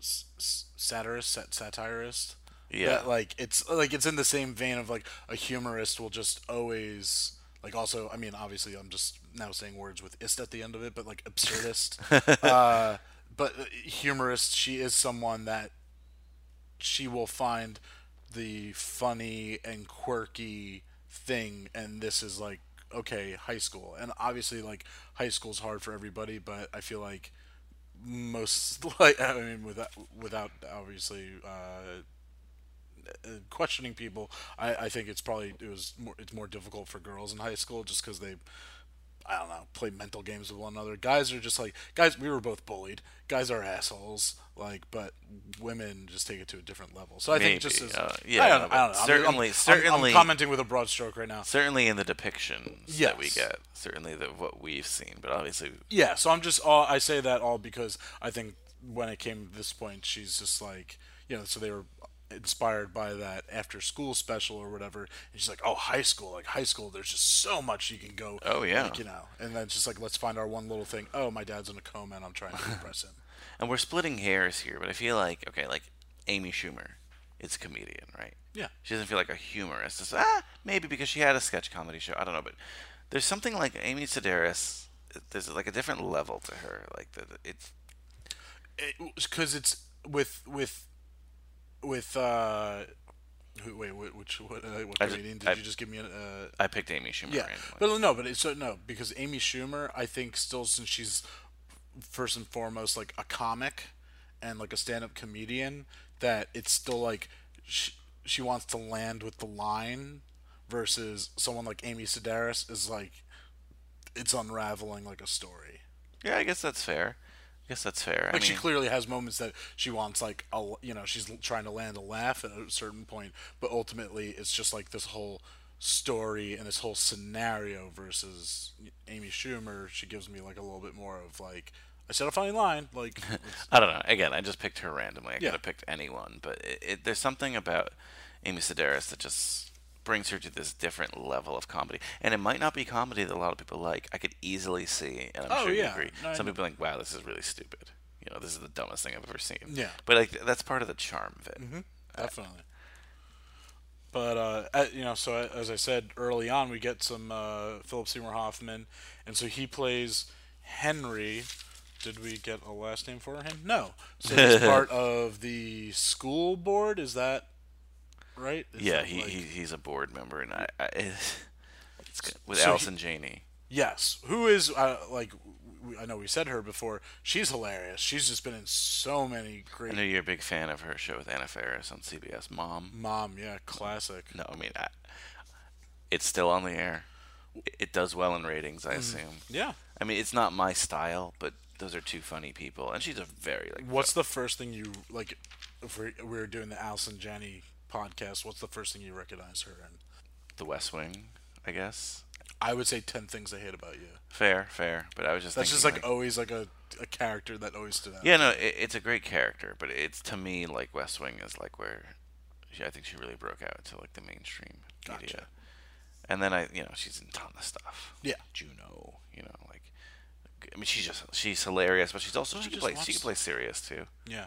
S- s- satirist sat- satirist Yeah. That, like it's like it's in the same vein of like a humorist will just always like also I mean obviously I'm just now saying words with ist at the end of it but like absurdist (laughs) uh, but humorist she is someone that she will find the funny and quirky thing and this is like okay high school. And obviously like high school's hard for everybody but i feel like most (laughs) like i mean without without obviously uh questioning people I, I think it's probably it was more it's more difficult for girls in high school just because they I don't know, play mental games with one another. Guys are just like guys. We were both bullied. Guys are assholes. Like, but women just take it to a different level. So I think just as uh, yeah, I don't, I don't know. Certainly- I'm, I'm- certainly- I'm, commenting with a broad stroke right now. Certainly in the depictions that we get, certainly the, what we've seen, but obviously, Yeah. So I'm just all I say that all because I think when it came to this point, she's just like you know. So they were inspired by that after school special or whatever and she's like oh high school like high school there's just so much you can go Oh, yeah. like, you know and then it's just like let's find our one little thing oh my dad's in a coma and i'm trying to impress him (laughs) and we're splitting hairs here, but I feel like okay, like Amy Schumer, is a comedian, right? Yeah. She doesn't feel like a humorist. It's, ah, maybe because she had a sketch comedy show. I don't know, but there's something like Amy Sedaris. There's like a different level to her. Like the, it's because it's with with with uh who, wait which what, uh, what I comedian did I- you just give me a uh, I picked Amy Schumer. yeah randomly. but no but it's so no because Amy Schumer I think still since she's first and foremost like a comic and like a stand-up comedian that it's still like she, she wants to land with the line versus someone like Amy Sedaris is like it's unraveling like a story yeah, I guess that's fair. I guess that's fair. like I she clearly has moments that she wants like a you know she's trying to land a laugh at a certain point but ultimately it's just like this whole story and this whole scenario versus amy schumer she gives me like a little bit more of like i said a funny line like (laughs) I don't know. Again, I just picked her randomly. I could have picked anyone, but it, it, there's something about Amy Sedaris that just brings her to this different level of comedy. And it might not be comedy that a lot of people like. I could easily see, and I'm Oh, sure you agree. No, Some people are like, "Wow, this is really stupid." You know, this is the dumbest thing I've ever seen. Yeah. But like, that's part of the charm of it. definitely but uh, you know so as i said early on we get some uh, philip seymour hoffman and so he plays henry did we get a last name for him no so he's (laughs) part of the school board is that right Is Yeah, he, like- he he's a board member, and I, I (laughs) it's good. with So he- Allison Janney. yes who is uh, like we, i know we said her before she's hilarious she's just been in so many great. I know you're a big fan of her show with Anna Faris on CBS. Mom. mom yeah classic No, I mean, I, it's still on the air. It, does well in ratings, I assume. yeah I mean, it's not my style, but those are two funny people, and she's a very like. What's the first thing you like? If we're, we're doing the Allison Janney podcast, what's the first thing you recognize her in? The West Wing, I guess. I would say ten things I hate about you. Fair, fair, but I was just. That's just like, always like a, a character that always stood out. Yeah, no, it, it's a great character, but it's to me like West Wing is like where she, I think she really broke out to like the mainstream Gotcha. media. And then I, you know, she's in a ton of stuff. Yeah. Juno, you know, like I mean, she's just she's hilarious, but she's also I she can play she can play serious too. Yeah.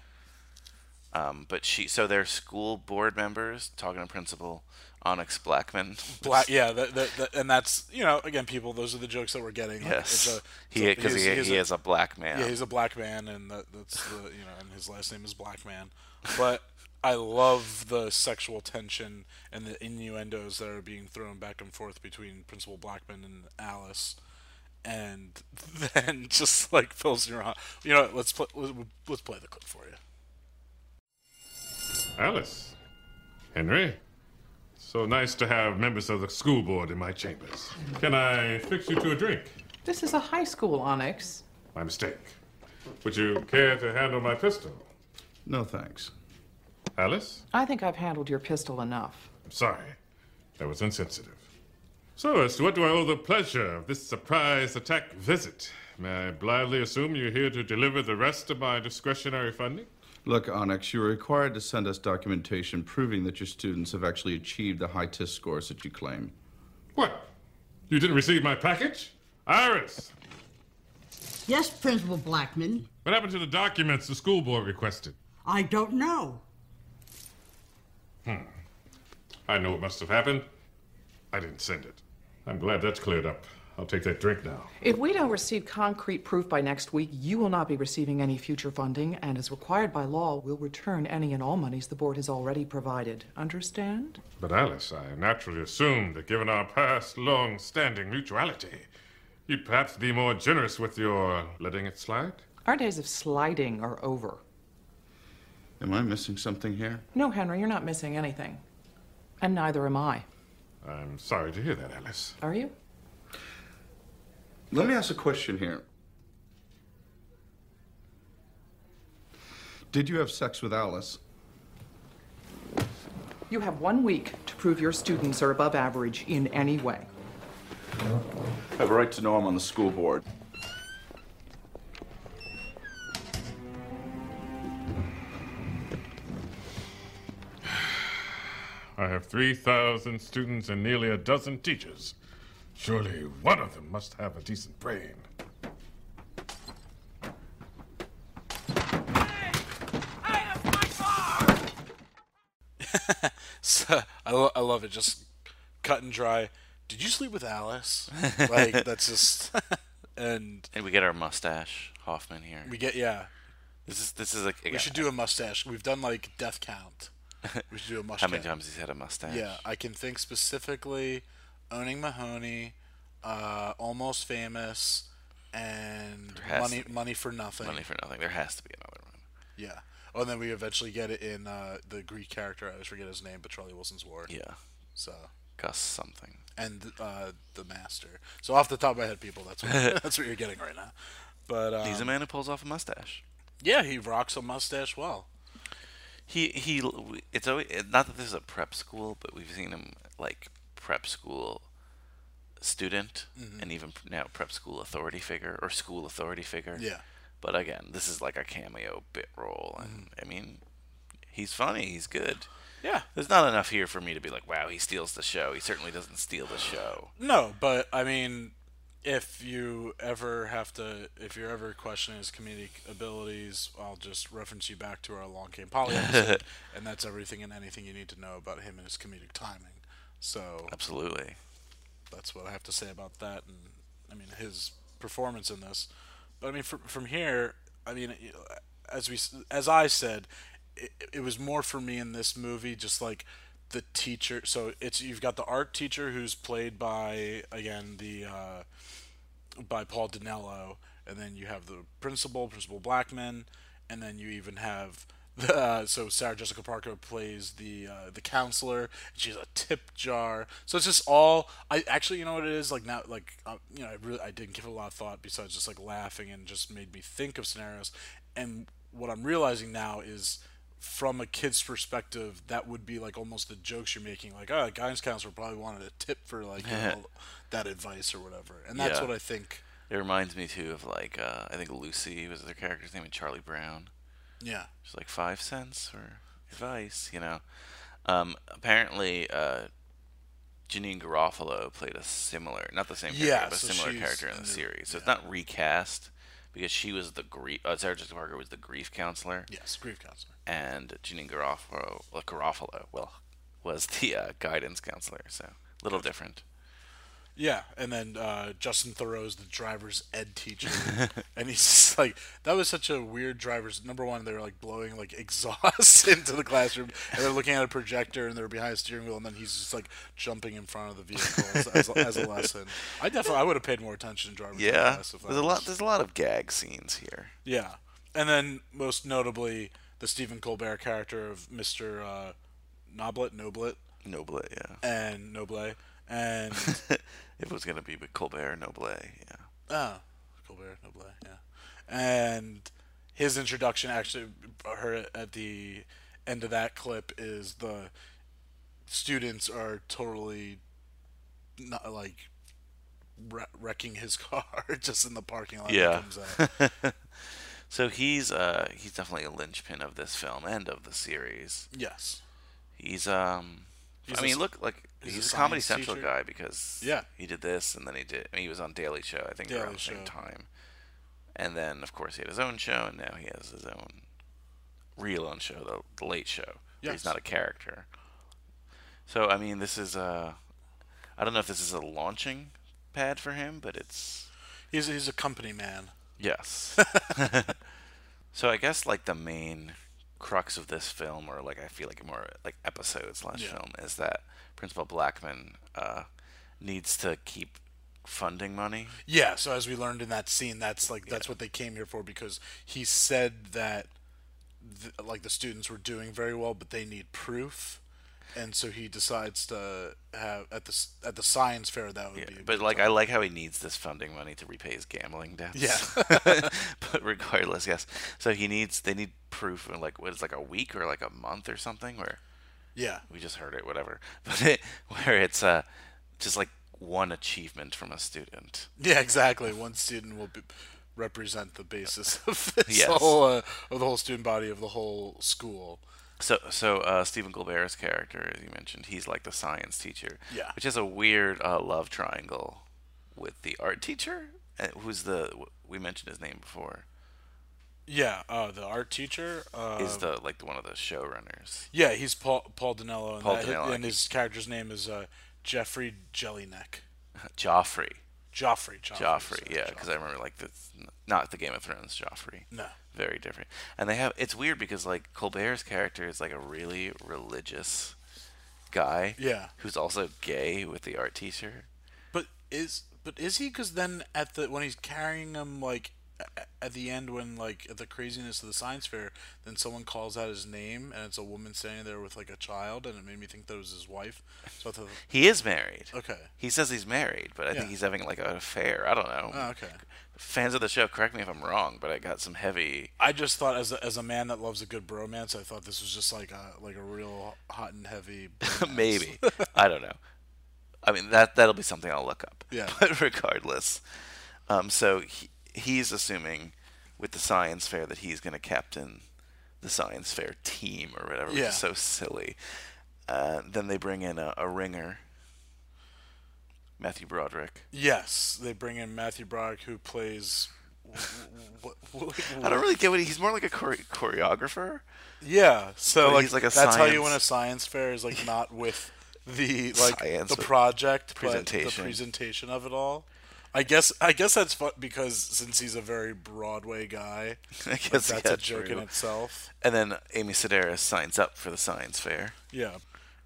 Um, but she so they're school board members talking to principal Onyx Blackman. (laughs) Black. Yeah. That, that, that, and that's you know again people. Those are the jokes that we're getting. Like, Yes, it's a- he it's because he, he's- he is a black man. Yeah, he's a black man, and that, that's the you know, and his last name is Black Man. But I love the sexual tension and the innuendos that are being thrown back and forth between Principal Blackman and Alice, and (laughs) then just like fills your heart. You know, let's play. Let's play the clip for you. Alice. Henry. So nice to have members of the school board in my chambers. Can I fix you to a drink? This is a high school, Onyx. My mistake. Would you care to handle my pistol? No thanks. Alice? I think I've handled your pistol enough. I'm sorry. That was insensitive. So, as to what do I owe the pleasure of this surprise attack visit? May I blithely assume you're here to deliver the rest of my discretionary funding? Look, Onyx, you're required to send us documentation proving that your students have actually achieved the high test scores that you claim. What? You didn't receive my package? Iris! Yes, Principal Blackman. What happened to the documents the school board requested? I don't know. Hmm. I know what must have happened. I didn't send it. I'm glad that's cleared up. I'll take that drink now. If we don't receive concrete proof by next week, you will not be receiving any future funding, and as required by law, we will return any and all monies the board has already provided. Understand? But Alice, I naturally assumed that given our past long-standing mutuality, you'd perhaps be more generous with your letting it slide? Our days of sliding are over. Am I missing something here? No, Henry, you're not missing anything. And neither am I. I'm sorry to hear that, Alice. Are you? Let me ask a question here. Did you have sex with Alice? You have one week to prove your students are above average in any way. I have a right to know I'm on the school board. (sighs) I have 3,000 students and nearly a dozen teachers. Surely one of them must have a decent brain. (laughs) so, I, lo- I love it. Just cut and dry. Did you sleep with Alice? (laughs) like that's just and And we get our mustache Hoffman here. we get yeah. This is this is like We should do a mustache. We've done like death count. We should do a mustache. (laughs) How many times he's had a mustache? Yeah, I can think specifically owning Mahowny, uh, almost famous, and money money for nothing. Money for nothing. There has to be another one. Yeah. Oh, and then we eventually get it in uh, the Greek character. I always forget his name, but Charlie Wilson's War. Yeah. So. Gus something. And uh, the Master. So off the top of my head, people, that's what, (laughs) that's what you're getting right now. But um, He's a man who pulls off a mustache. Yeah, he rocks a mustache well. He he. It's always not that this is a prep school, but we've seen him like prep school student, Mhm. and even now prep school authority figure or school authority figure. Yeah. But again, this is like a cameo bit role, and I mean, he's funny. He's good. Yeah. There's not enough here for me to be like, wow, he steals the show. He certainly doesn't steal the show. No, but I mean, if you ever have to, if you're ever questioning his comedic abilities, I'll just reference you back to our Along Came Polly episode, (laughs) and that's everything and anything you need to know about him and his comedic timing. So Absolutely. that's what I have to say about that, and I mean his performance in this. But I mean, from from here, I mean, as we as I said, it, it was more for me in this movie, just like the teacher. So it's you've got the art teacher who's played by again the uh, by Paul Dinello, and then you have the principal, Principal Blackman, and then you even have. The, uh, so Sarah Jessica Parker plays the uh, the counselor. She's a tip jar. So it's just all. I actually, you know what it is like now. Like uh, you know, I really I didn't give it a lot of thought besides just like laughing and just made me think of scenarios. And what I'm realizing now is from a kid's perspective, that would be like almost the jokes you're making. Like, oh, a guidance counselor probably wanted a tip for like you know, (laughs) that advice or whatever. And that's Yeah. what I think. It reminds me too of like uh, I think Lucy was their character's name, and Charlie Brown. Yeah. Just like five cents for advice, you know. Um, apparently, uh, Janeane Garofalo played a similar, not the same character, Yeah, but a so similar character in the the- series. So it's not recast because she was the grief. Uh, Sarah Jessica Parker was the grief counselor. Yes, grief counselor. And Janeane Garofalo, well, Garofalo, well, was the uh, guidance counselor. So a little different. Yeah, and then uh, Justin Theroux's the driver's ed teacher, (laughs) and he's just like that was such a weird driver's. Number one, they were like blowing like (laughs) exhaust into the classroom, and they're looking at a projector, and they're behind a steering wheel, and then he's just like jumping in front of the vehicle as, as, as a lesson. I definitely I would have paid more attention to driver's ed Yeah, class if I there's a lot. There's a lot of gag scenes here. Yeah, and then most notably the Stephen Colbert character of Mister uh, Noblet, Noblet, Noble, yeah. and Noble, and (laughs) it was gonna be with Colbert, Noble, yeah. oh, Colbert, Noble, yeah, and his introduction actually, her at the end of that clip is the students are totally not like wrecking his (laughs) car just in the parking lot. Yeah. comes. (laughs) So he's uh he's definitely a linchpin of this film and of the series. yes. He's um He's I a mean s- look like he's he's, a a, Comedy Central teacher. guy because Yeah. he did this and then he did I mean, he was on Daily Show I think Daily around the same time. And then of course he had his own show and now he has his own real own show, the, the Late Show. Yes. He's not a character. So I mean this is a. I don't know if this is a launching pad for him, but it's He's he's a company man. Yes. (laughs) (laughs) so I guess like the main crux of this film, or like I feel like more like episode slash Yeah. film, is that Principal Blackman uh, needs to keep funding money. Yeah, so as we learned in that scene, that's like that's what they came here for because he said that th- like the students were doing very well, but they need proof, and so he decides to have at the at the science fair that would Yeah, be. but like I like how he needs this funding money to repay his gambling debts. Yeah. (laughs) but regardless, yes. So he needs they need proof in like what is like a week or like a month or something where yeah, we just heard it, whatever. (laughs) But it, where it's uh just like one achievement from a student. yeah, exactly. One student will be, represent the basis of this Yes. whole uh, of the whole student body of the whole school. So, so uh, Stephen Colbert's character, as you mentioned, he's like the science teacher. Yeah. Which is a weird uh, love triangle with the art teacher, uh, who's the we mentioned his name before. Yeah, uh, the art teacher uh, is the like the, one of the showrunners. Yeah, he's Paul Paul Dinello, and, Paul that- Dinello, and his character's name is uh, Jeffrey Jellineck. (laughs) Joffrey. Joffrey. Joffrey. Joffrey, yeah, because I remember like the not the Game of Thrones Joffrey. No. Very different. And they have it's weird because like Colbert's character is like a really religious guy. Yeah. Who's also gay with the art teacher. But is but is he? Because then at the when he's carrying him like at the end when like at the craziness of the science fair, then someone calls out his name and it's a woman standing there with like a child, and it made me think that was his wife. So I thought, He is married. Okay. He says he's married, but I Yeah. think he's having like an affair. I don't know. Oh, okay. Fans of the show, correct me if I'm wrong, but I got some heavy. I just thought as a, as a man that loves a good bromance, I thought this was just like a like a real hot and heavy. (laughs) Maybe I don't know. I mean that that'll be something I'll look up. Yeah. (laughs) But regardless, um, so he, he's assuming with the science fair that he's going to captain the science fair team or whatever, which Yeah. is so silly. Uh, then they bring in a, a ringer, Matthew Broderick. Yes, they bring in Matthew Broderick, who plays. What, (laughs) what, I don't really get what he, he's more like a chore- choreographer. Yeah, so like, like that's how you win a science fair is like (laughs) not with the like Science, the but project, but presentation. the presentation of it all. I guess I guess that's fun because since he's a very Broadway guy, (laughs) I like, guess that's yeah, a joke in itself. And then Amy Sedaris signs up for the science fair. Yeah,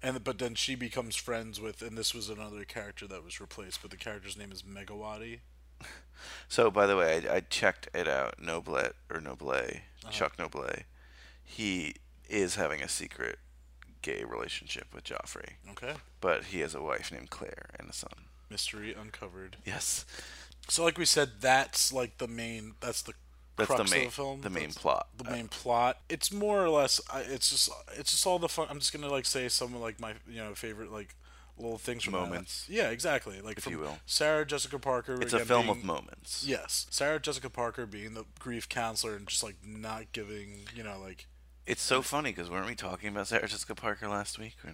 and but then she becomes friends with, and this was another character that was replaced, but the character's name is Megawati. (laughs) So, by the way, I, I checked it out. Noblet or Noble, Uh-huh. Chuck Noble, he is having a secret gay relationship with Joffrey. Okay. But he has a wife named Claire and a son. Mystery uncovered. Yes. So, like we said, that's like the main. That's the That's the main- of the film. the main That's plot. The main plot. It's more or less. I- It's just. It's just all the fun. I'm just gonna like say some of like my you know favorite like little things from that. Moments. Yeah, exactly. Like If you will. Sarah Jessica Parker. It's a again, film of moments. Yes, Sarah Jessica Parker being the grief counselor and just like not giving you know like It's so funny because weren't we talking about Sarah Jessica Parker last week? Or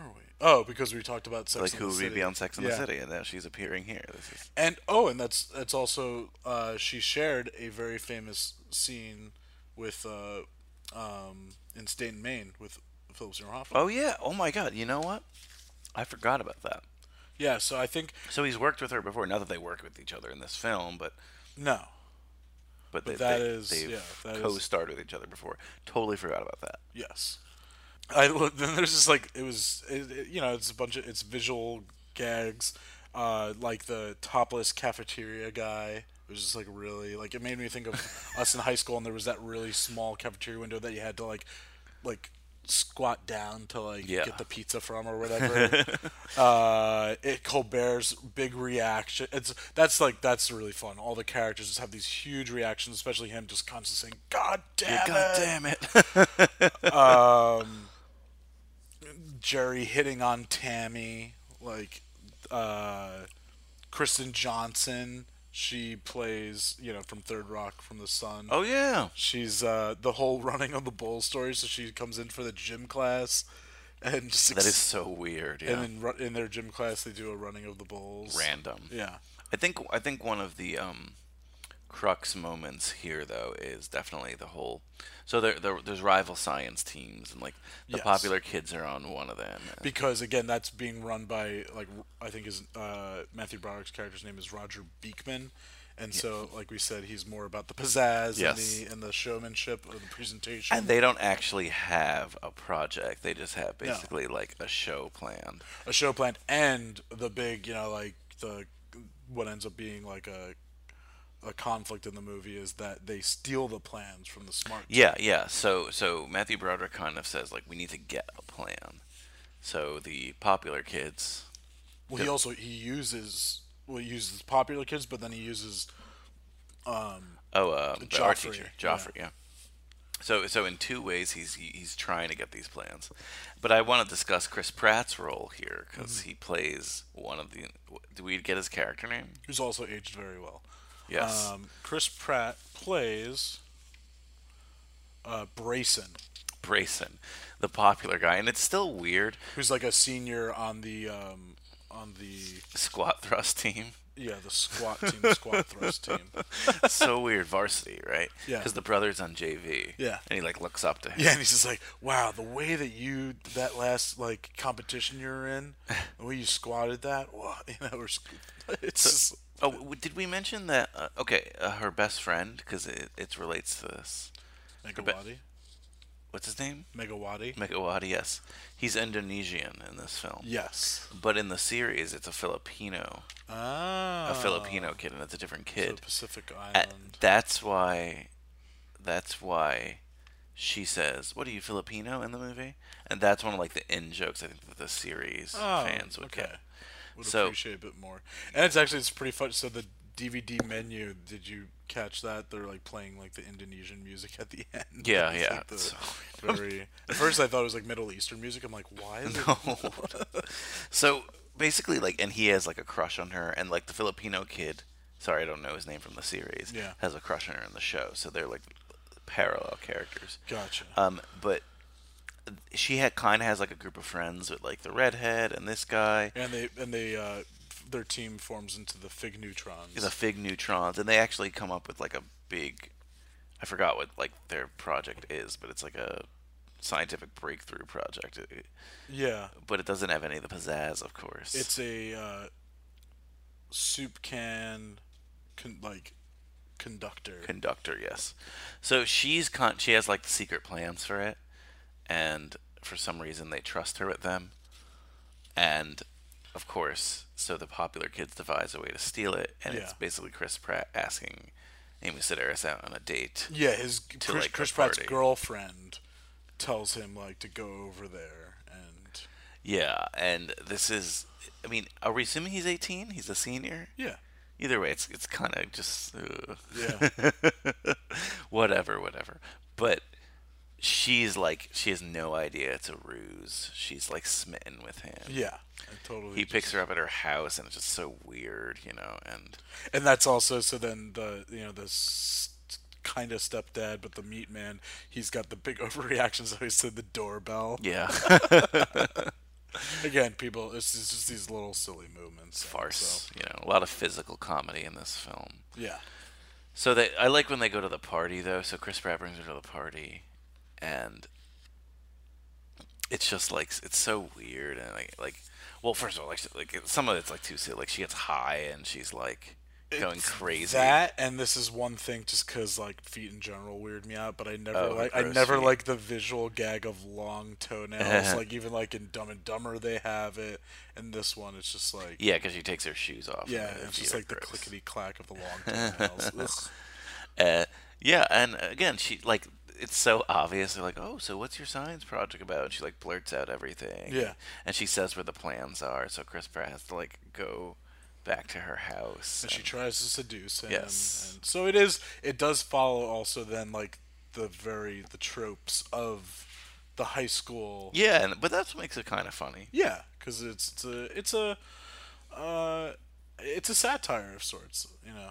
are we? Oh, because we talked about Sex like who the would City. be on Sex and Yeah. the City, and now she's appearing here. This is And oh, and that's that's also uh, she shared a very famous scene with uh, um, in State and Main with Philip Seymour Hoffman. Oh yeah! Oh my God! You know what? I forgot about that. Yeah, so I think So he's worked with her before. Not that they work with each other in this film, but no. but, But they, that they, is- they've yeah, that is- co-starred with each other before. Totally forgot about that. Yes. I (laughs) then there's just like it was it, it- you know it's a bunch of it's visual gags, uh, like the topless cafeteria guy. It was just like really like it made me think of (laughs) us in high school, and there was that really small cafeteria window that you had to like like squat down to like Yeah. get the pizza from or whatever. (laughs) uh, it Colbert's big reaction. It's that's like that's really fun. All the characters just have these huge reactions, especially him just constantly saying "God damn God it!" God damn it. um, Jerry hitting on Tammy, like uh, Kristen Johnston. She plays, you know, from Third Rock from the Sun. Oh, yeah. She's uh, the whole (laughs) running of the bull story. So she comes in for the gym class, and just That is so weird. Yeah. And then in their gym class, they do a running of the bulls. Random. Yeah. I think I think one of the um, crux moments here though is definitely the whole. So there, there there's rival science teams and like the Yes. popular kids are on one of them. because again that's being run by like I think his uh, Matthew Broderick's character's name is Roger Beekman, and so like we said he's more about the pizzazz Yes. and the and the showmanship of the presentation. And they don't actually have a project; they just have No. basically like a show planned. a show planned and the big you know like the what ends up being like a a conflict in the movie is that they steal the plans from the smart Yeah, yeah. So so Matthew Broderick kind of says like we need to get a plan. So the popular kids. Well, he also he uses well he uses popular kids, but then he uses um Oh, uh, the art Joffrey, teacher, yeah. Joffrey. Yeah. So so in two ways he's he's trying to get these plans, but I want to discuss Chris Pratt's role here because Mm-hmm. he plays one of the. Do we get his character name? who's also aged very well. Yes. Um, Chris Pratt plays uh, Brayson, Brayson, the popular guy, and it's still weird. who's like a senior on the um, on the Squat thrust team. Yeah the squat team, the squat thrust team. (laughs) so weird, varsity, right? Yeah. Because the brother's on JV. Yeah. And he like looks up to him. Yeah, and he's just like, wow, the way that you that last like competition you were in, (laughs) the way you squatted that, wow, (laughs) you know, it's just, Oh, did we mention that? Uh, okay, uh, her best friend, because it, it relates to this. Megawati. What's his name? Megawati. Megawati, yes. He's Indonesian in this film. Yes. But in the series, it's a Filipino, Ah, a Filipino kid, and it's a different so kid. Pacific A- Island. that's why. That's why she says, "What are you Filipino?" in the movie, and that's one of like the in jokes I think that the series Oh, fans would okay. get. Would So- appreciate a bit more. And it's actually it's pretty fun. So the DVD menu, did you catch that? They're like playing like the Indonesian music at the (laughs) end. Yeah, It's, yeah, like, the it's very. At first, I thought it was like Middle Eastern music. I'm like, why is No. (laughs) it? so basically, like, and he has like a crush on her, and like the Filipino kid. Sorry, I don't know his name from the series. Yeah. has a crush on her in the show, so they're like parallel characters. Gotcha. Um, but she had kind of has like a group of friends with like the redhead and this guy. and they and they uh, their team forms into the Fig Neutrons. the Fig Neutrons, and they actually come up with like a big. I forgot what like their project is, but it's like a scientific breakthrough project. Yeah. but it doesn't have any of the pizzazz, of course. It's a uh, soup can, con- like conductor. conductor, yes. So she's con- she has like the secret plans for it, and for some reason they trust her with them, and of course, so the popular kids devise a way to steal it, and it's basically Chris Pratt asking Amy Sedaris out on a date. yeah, his Chris, like, Chris Pratt's girlfriend tells him like to go over there, and Yeah, and this is. I mean, are we assuming he's 18? He's a senior. yeah, Either way, it's it's kind of just uh, Yeah. (laughs) whatever, whatever. But she's like, she has no idea it's a ruse. She's like smitten with him. yeah, I totally. He picks her up at her house, and it's just so weird, you know. And and that's also so then the you know this kind of stepdad, but the meat man, he's got the big (laughs) overreaction. So he said the doorbell. yeah, (laughs) Again, people, it's, it's just these little silly movements. and farce. so- You know, a lot of physical comedy in this film. yeah. So they, I like when they go to the party though. So Chris Pratt brings her to the party, and it's just like it's so weird and like like well, first of all, like like some of it's like too silly. Like she gets high and she's like going It's crazy. That and this is one thing, just because like feet in general weird me out. But I never Oh, like I never feet. like the visual gag of long toenails. (laughs) like even like in Dumb and Dumber they have it, and this one it's just like Yeah, because she takes her shoes off. yeah, it's just like the clickety clack of the long (laughs) toenails. Uh, yeah, and again, she like it's so obvious. They're like, "Oh, so what's your science project about?" And she like blurts out everything. Yeah. and she says where the plans are. So Chris Pratt has to like go back to her house. and she tries to seduce him. Yes. And so it is. It does follow also then like the very the tropes of the high school. yeah, and, but that's what makes it kind of funny. Yeah, because it's it's a it's a uh, it's a satire of sorts. You know.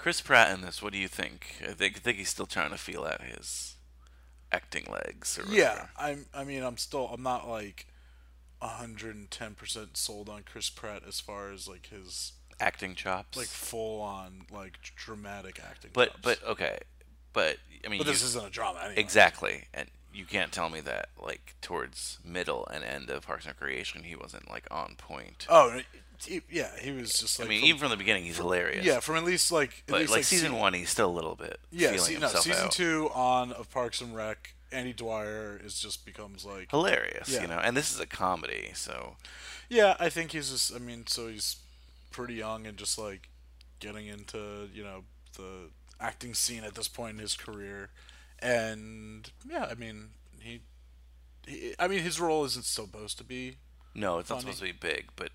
Chris Pratt in this, what do you think? I think, I think he's still trying to feel out his acting legs. Or Yeah. I'm. I mean, I'm still. I'm not like hundred and ten percent sold on Chris Pratt as far as like his acting chops. like full on like dramatic acting. but chops. but okay, but I mean, But this you- isn't a drama anyway. Exactly, and you can't tell me that like towards middle and end of Parks and Recreation, he wasn't like on point. Oh, he, yeah, he was just like. I mean, from- even from the beginning, he's hilarious. Yeah, from at least like at but least, like, season se- one, he's still a little bit Yeah, feeling se- no, season out. two on of Parks and Rec, Andy Dwyer is just becomes like Hilarious, Yeah. you know, and this is a comedy, so Yeah, I think he's just. I mean, so he's pretty young and just like getting into you know the acting scene at this point in his career, and yeah, I mean he, he I mean his role isn't supposed to be. no, it's not supposed to be big. But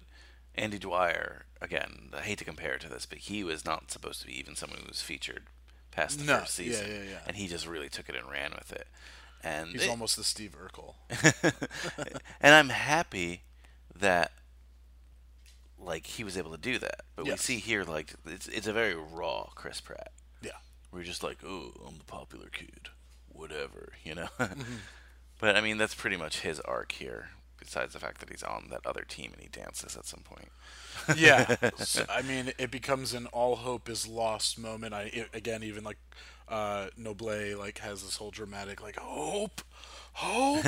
Andy Dwyer, again, I hate to compare it to this, but he was not supposed to be even someone who was featured past the No, first yeah, season, yeah, yeah. and he just really took it and ran with it. And He's it- almost the Steve Urkel. (laughs) and I'm happy that like he was able to do that. But Yes. we see here like it's it's a very raw Chris Pratt. Yeah. We're just like, oh, I'm the popular kid, whatever, you know. Mm-hmm. (laughs) But I mean, that's pretty much his arc here. Besides the fact that he's on that other team and he dances at some point. (laughs) yeah, (laughs) so, I mean, it becomes an all hope is lost moment. I i again, even like uh, Noble like has this whole dramatic like hope, hope,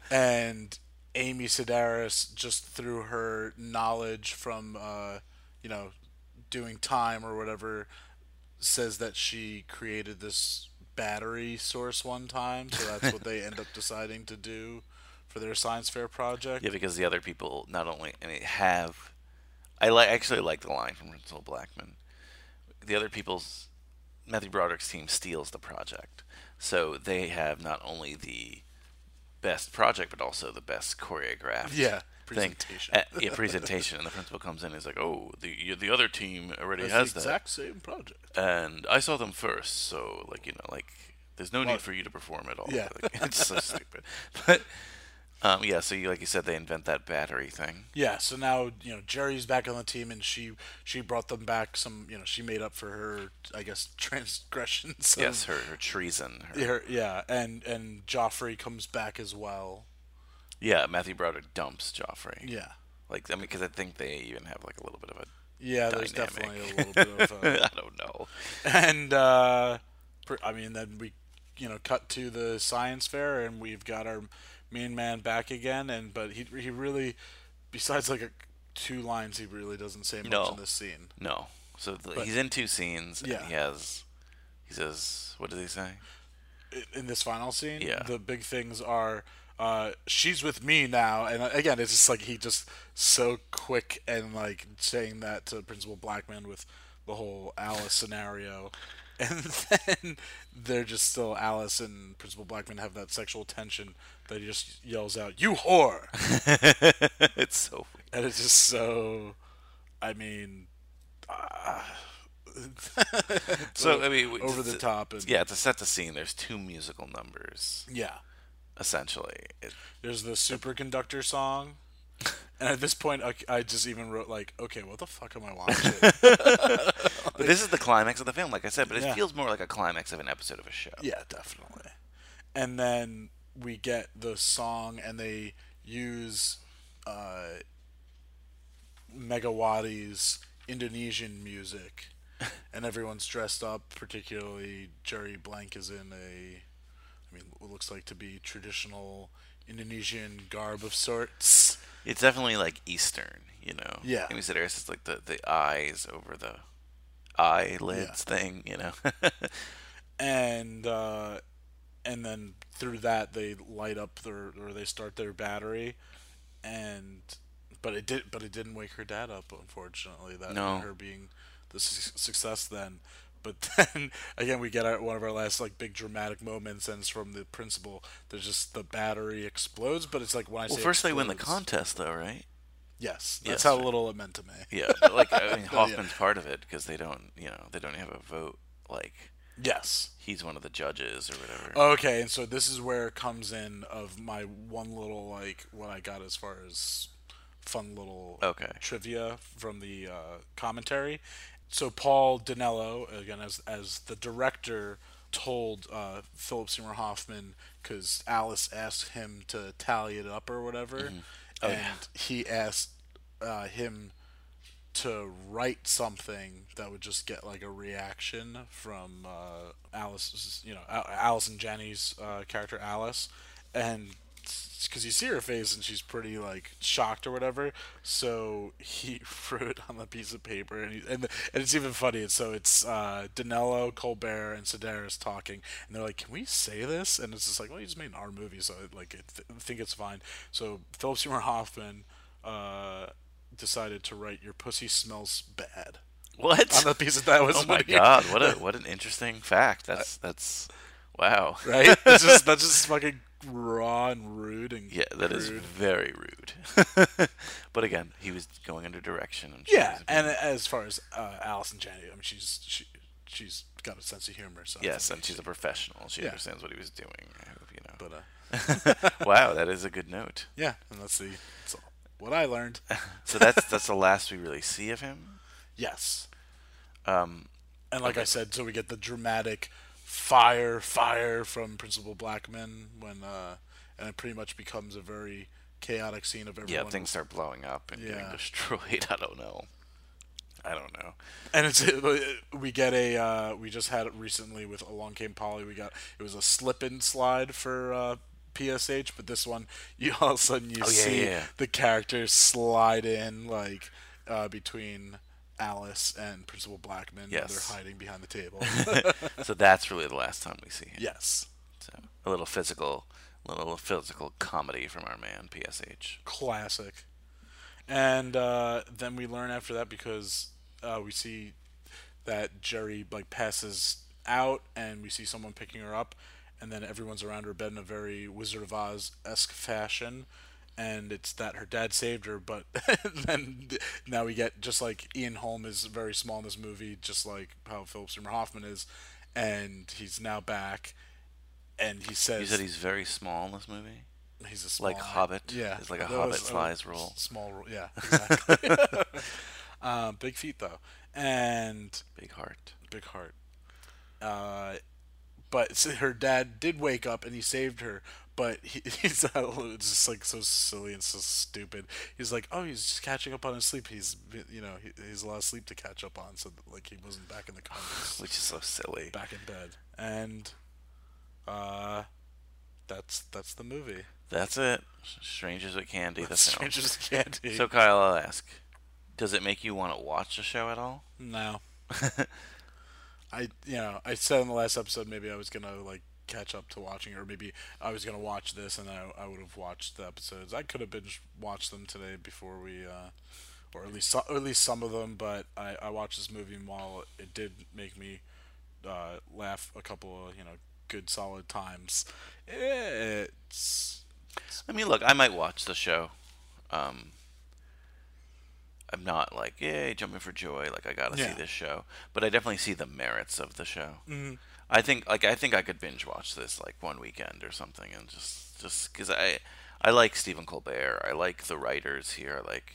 (laughs) and Amy Sedaris just through her knowledge from uh, you know doing time or whatever says that she created this battery source one time, so that's what they end up deciding to do for their science fair project. Yeah, because the other people not only I mean have I like actually like the line from Principal Blackman. The other people's Matthew Broderick's team steals the project. So they have not only the best project but also the best choreographed Yeah, thing. presentation. Uh, yeah, presentation and the principal comes in and is like, "Oh, the the other team already It's has the that." exact same project. and I saw them first, so like you know, like there's no Well, need for you to perform at all. yeah. Like, it's so (laughs) stupid. But um, yeah, so you like you said, they invent that battery thing. Yeah, so now you know Jerry's back on the team, and she she brought them back some. You know, she made up for her, I guess, (laughs) transgressions. of- Yes, her, her treason. Her, Yeah, her- yeah, and and Joffrey comes back as well. yeah, Matthew Broderick dumps Joffrey. Yeah, Like I mean, because I think they even have like a little bit of a yeah. There's dynamic. definitely a little bit of. Uh, (laughs) I don't know. and uh, I mean, then we, you know, cut to the science fair, and we've got our main man back again. And but he he really, besides like a, two lines, he really doesn't say much No. in this scene. No. So the, But- he's in two scenes. And Yeah. he has. He says, "What does he say?" in this final scene, Yeah. the big things are uh, she's with me now, and uh, again, it's just like he just so quick and like saying that to Principal Blackman with the whole Alice scenario, (laughs) and then they're just still Alice and Principal Blackman have that sexual tension that he just yells out, "You whore!" (laughs) it's so. and it's just so. I mean. Uh, (laughs) So I mean, over to- the top and Yeah, to set the scene, there's two musical numbers yeah. essentially. It, There's the superconductor song. And at this point, I, I just even wrote like, okay, what the fuck am I watching? But this is the climax of the film, like I said. But it Yeah. feels more like a climax of an episode of a show. yeah, definitely. And then we get the song, and they use uh, Megawati's Indonesian music, (laughs) and everyone's dressed up. Particularly, Jerry Blank is in a, I mean, what looks like to be traditional Indonesian garb of sorts. It's definitely like Eastern, you know. Yeah. Amy Sedaris is like the the eyes over the eyelids thing, you know. (laughs) and uh, and then through that they light up their or they start their battery, and but it did but it didn't wake her dad up unfortunately that No. her being the su- success then, but (laughs) then again, we get our, one of our last like big dramatic moments, and it's from the principal. There's just the battery explodes, but it's like when I Well, say first they win the contest, though, right? Yes, Yes, that's how right. little it meant to me. Yeah, but like I mean, (laughs) But, yeah. Hoffman's part of it because they don't, you know, they don't have a vote. Like Yes. he's one of the judges or whatever. Okay, and so this is where it comes in of my one little like what I got as far as fun little Okay. trivia from the uh, commentary. So Paul Dinello, again as as the director, told uh, Philip Seymour Hoffman because Alice asked him to tally it up or whatever, Oh, and yeah. he asked uh, him to write something that would just get like a reaction from uh, Alice's, you know, Allison Janney's uh, character Alice, and because you see her face and she's pretty like shocked or whatever, so he (laughs) wrote it on the piece of paper, and he, and, and it's even funny. It's so it's uh, Dinello, Colbert, and Sedaris talking, and they're like, "Can we say this?" And it's just like, "Well, you just made an R movie, so like, I th- think it's fine." So Philip Seymour Hoffman. Uh, decided to write "Your pussy smells bad." What? on the piece of that was (laughs) oh my what he- god! What a (laughs) what an interesting fact. That's that's wow. right. It's just that's just (laughs) fucking raw and rude and Yeah, that is crude. very rude. but again, he was going under direction. And yeah. was And as far as uh, Allison Janney, I mean, she's she she's got a sense of humor. So yes, and she's a professional. She Yeah. understands what he was doing. I hope you know. But uh, wow, that is a good note. yeah, and that's the that's all, what I learned. (laughs) So that's that's the last we really see of him. yes. Um, And like I said, so we get the dramatic fire, fire from Principal Blackman when, uh, and it pretty much becomes a very chaotic scene of everyone. yeah, things start blowing up and getting Yeah. destroyed. (laughs) I don't know. I don't know. And it's (laughs) we get a uh, we just had it recently with Along Came Polly. We got it was a slip and slide for uh, PSH, but this one (laughs) you all of a sudden you Oh, yeah, see yeah. the characters slide in like uh, between Alice and Principal Blackman. Yes. they're hiding behind the table. (laughs) so that's really the last time we see him. yes, So a little physical, a little physical comedy from our man PSH. classic. And uh, then we learn after that because uh, we see that Jerri like passes out, and we see someone picking her up, and then everyone's around her bed in a very Wizard of Oz esque fashion, and it's that her dad saved her. But (laughs) then now we get just like Ian Holm is very small in this movie, just like how Philip Seymour Hoffman is, and he's now back, and he says You said he's very small in this movie. He's a small Like Hobbit? Yeah, It's like a Hobbit uh, size role. Small role, yeah, exactly. um, (laughs) big feet though, and Big heart. big heart. Uh, but her dad did wake up and he saved her. But he, (laughs) he's uh, it's just like so silly and so stupid. He's like, oh, he's just catching up on his sleep. He's you know he, he's a lot of sleep to catch up on, so that, like he wasn't back in the comments, (sighs) Which is so silly. back in bed. And uh, that's that's the movie. That's it. Strangers with Candy, the. (laughs) Strangers Candy. So Kyle, I'll ask: Does it make you want to watch the show at all? No. (laughs) I you know I said in the last episode maybe I was gonna like catch up to watching or maybe I was gonna watch this and I, I would have watched the episodes. I could have binge watched them today before we, uh, or at least so, or at least some of them. But I, I watched this movie and while it did make me uh, laugh a couple of you know good solid times, it's I mean, look, I might watch the show. Um, I'm not like, yay, jumping for joy, like I gotta Yeah. see this show. But I definitely see the merits of the show. Mhm. I think, like, I think I could binge watch this like one weekend or something, and just, just because I, I like Stephen Colbert. I like the writers here. Like,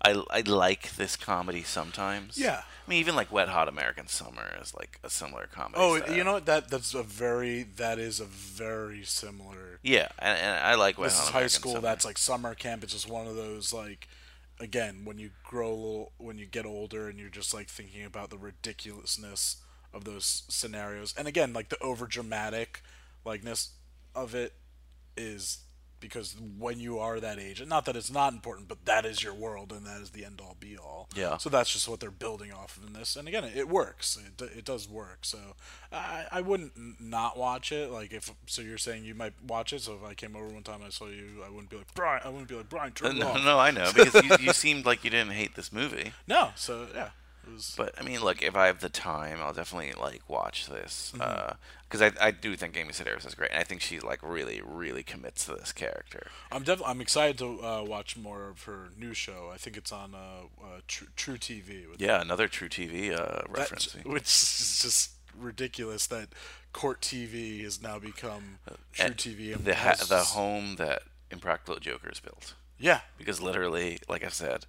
I, I like this comedy sometimes. Yeah. I mean, even like Wet Hot American Summer is like a similar comedy. oh style. you know what that that's a very that is a very similar Yeah, and, and I like Wet this Hot is high American school Summer. that's like summer camp it's just one of those like again when you grow a little when you get older and you're just like thinking about the ridiculousness of those scenarios and again like the over dramatic likeness of it is because when you are that age not that it's not important but that is your world and that is the end all be all. Yeah. so that's just what they're building off of in this. And again it works. It, it does work. So I, I wouldn't not watch it. Like if so you're saying you might watch it. So if I came over one time and I saw you I wouldn't be like Brian I wouldn't be like Brian turn uh, it no, off. no, I know because you, you (laughs) seemed like you didn't hate this movie. no so yeah was But I mean, look, if I have the time, I'll definitely like watch this Mm-hmm. because I I do think Amy Sedaris is great. And I think she like really really commits to this character. I'm definitely I'm excited to uh, watch more of her new show. I think it's on uh, uh, True, truTV. With Yeah, another truTV uh, reference. (laughs) which is just ridiculous that Court TV has now become True And TV. the ha- the home that Impractical Jokers built. yeah, because literally, like I said,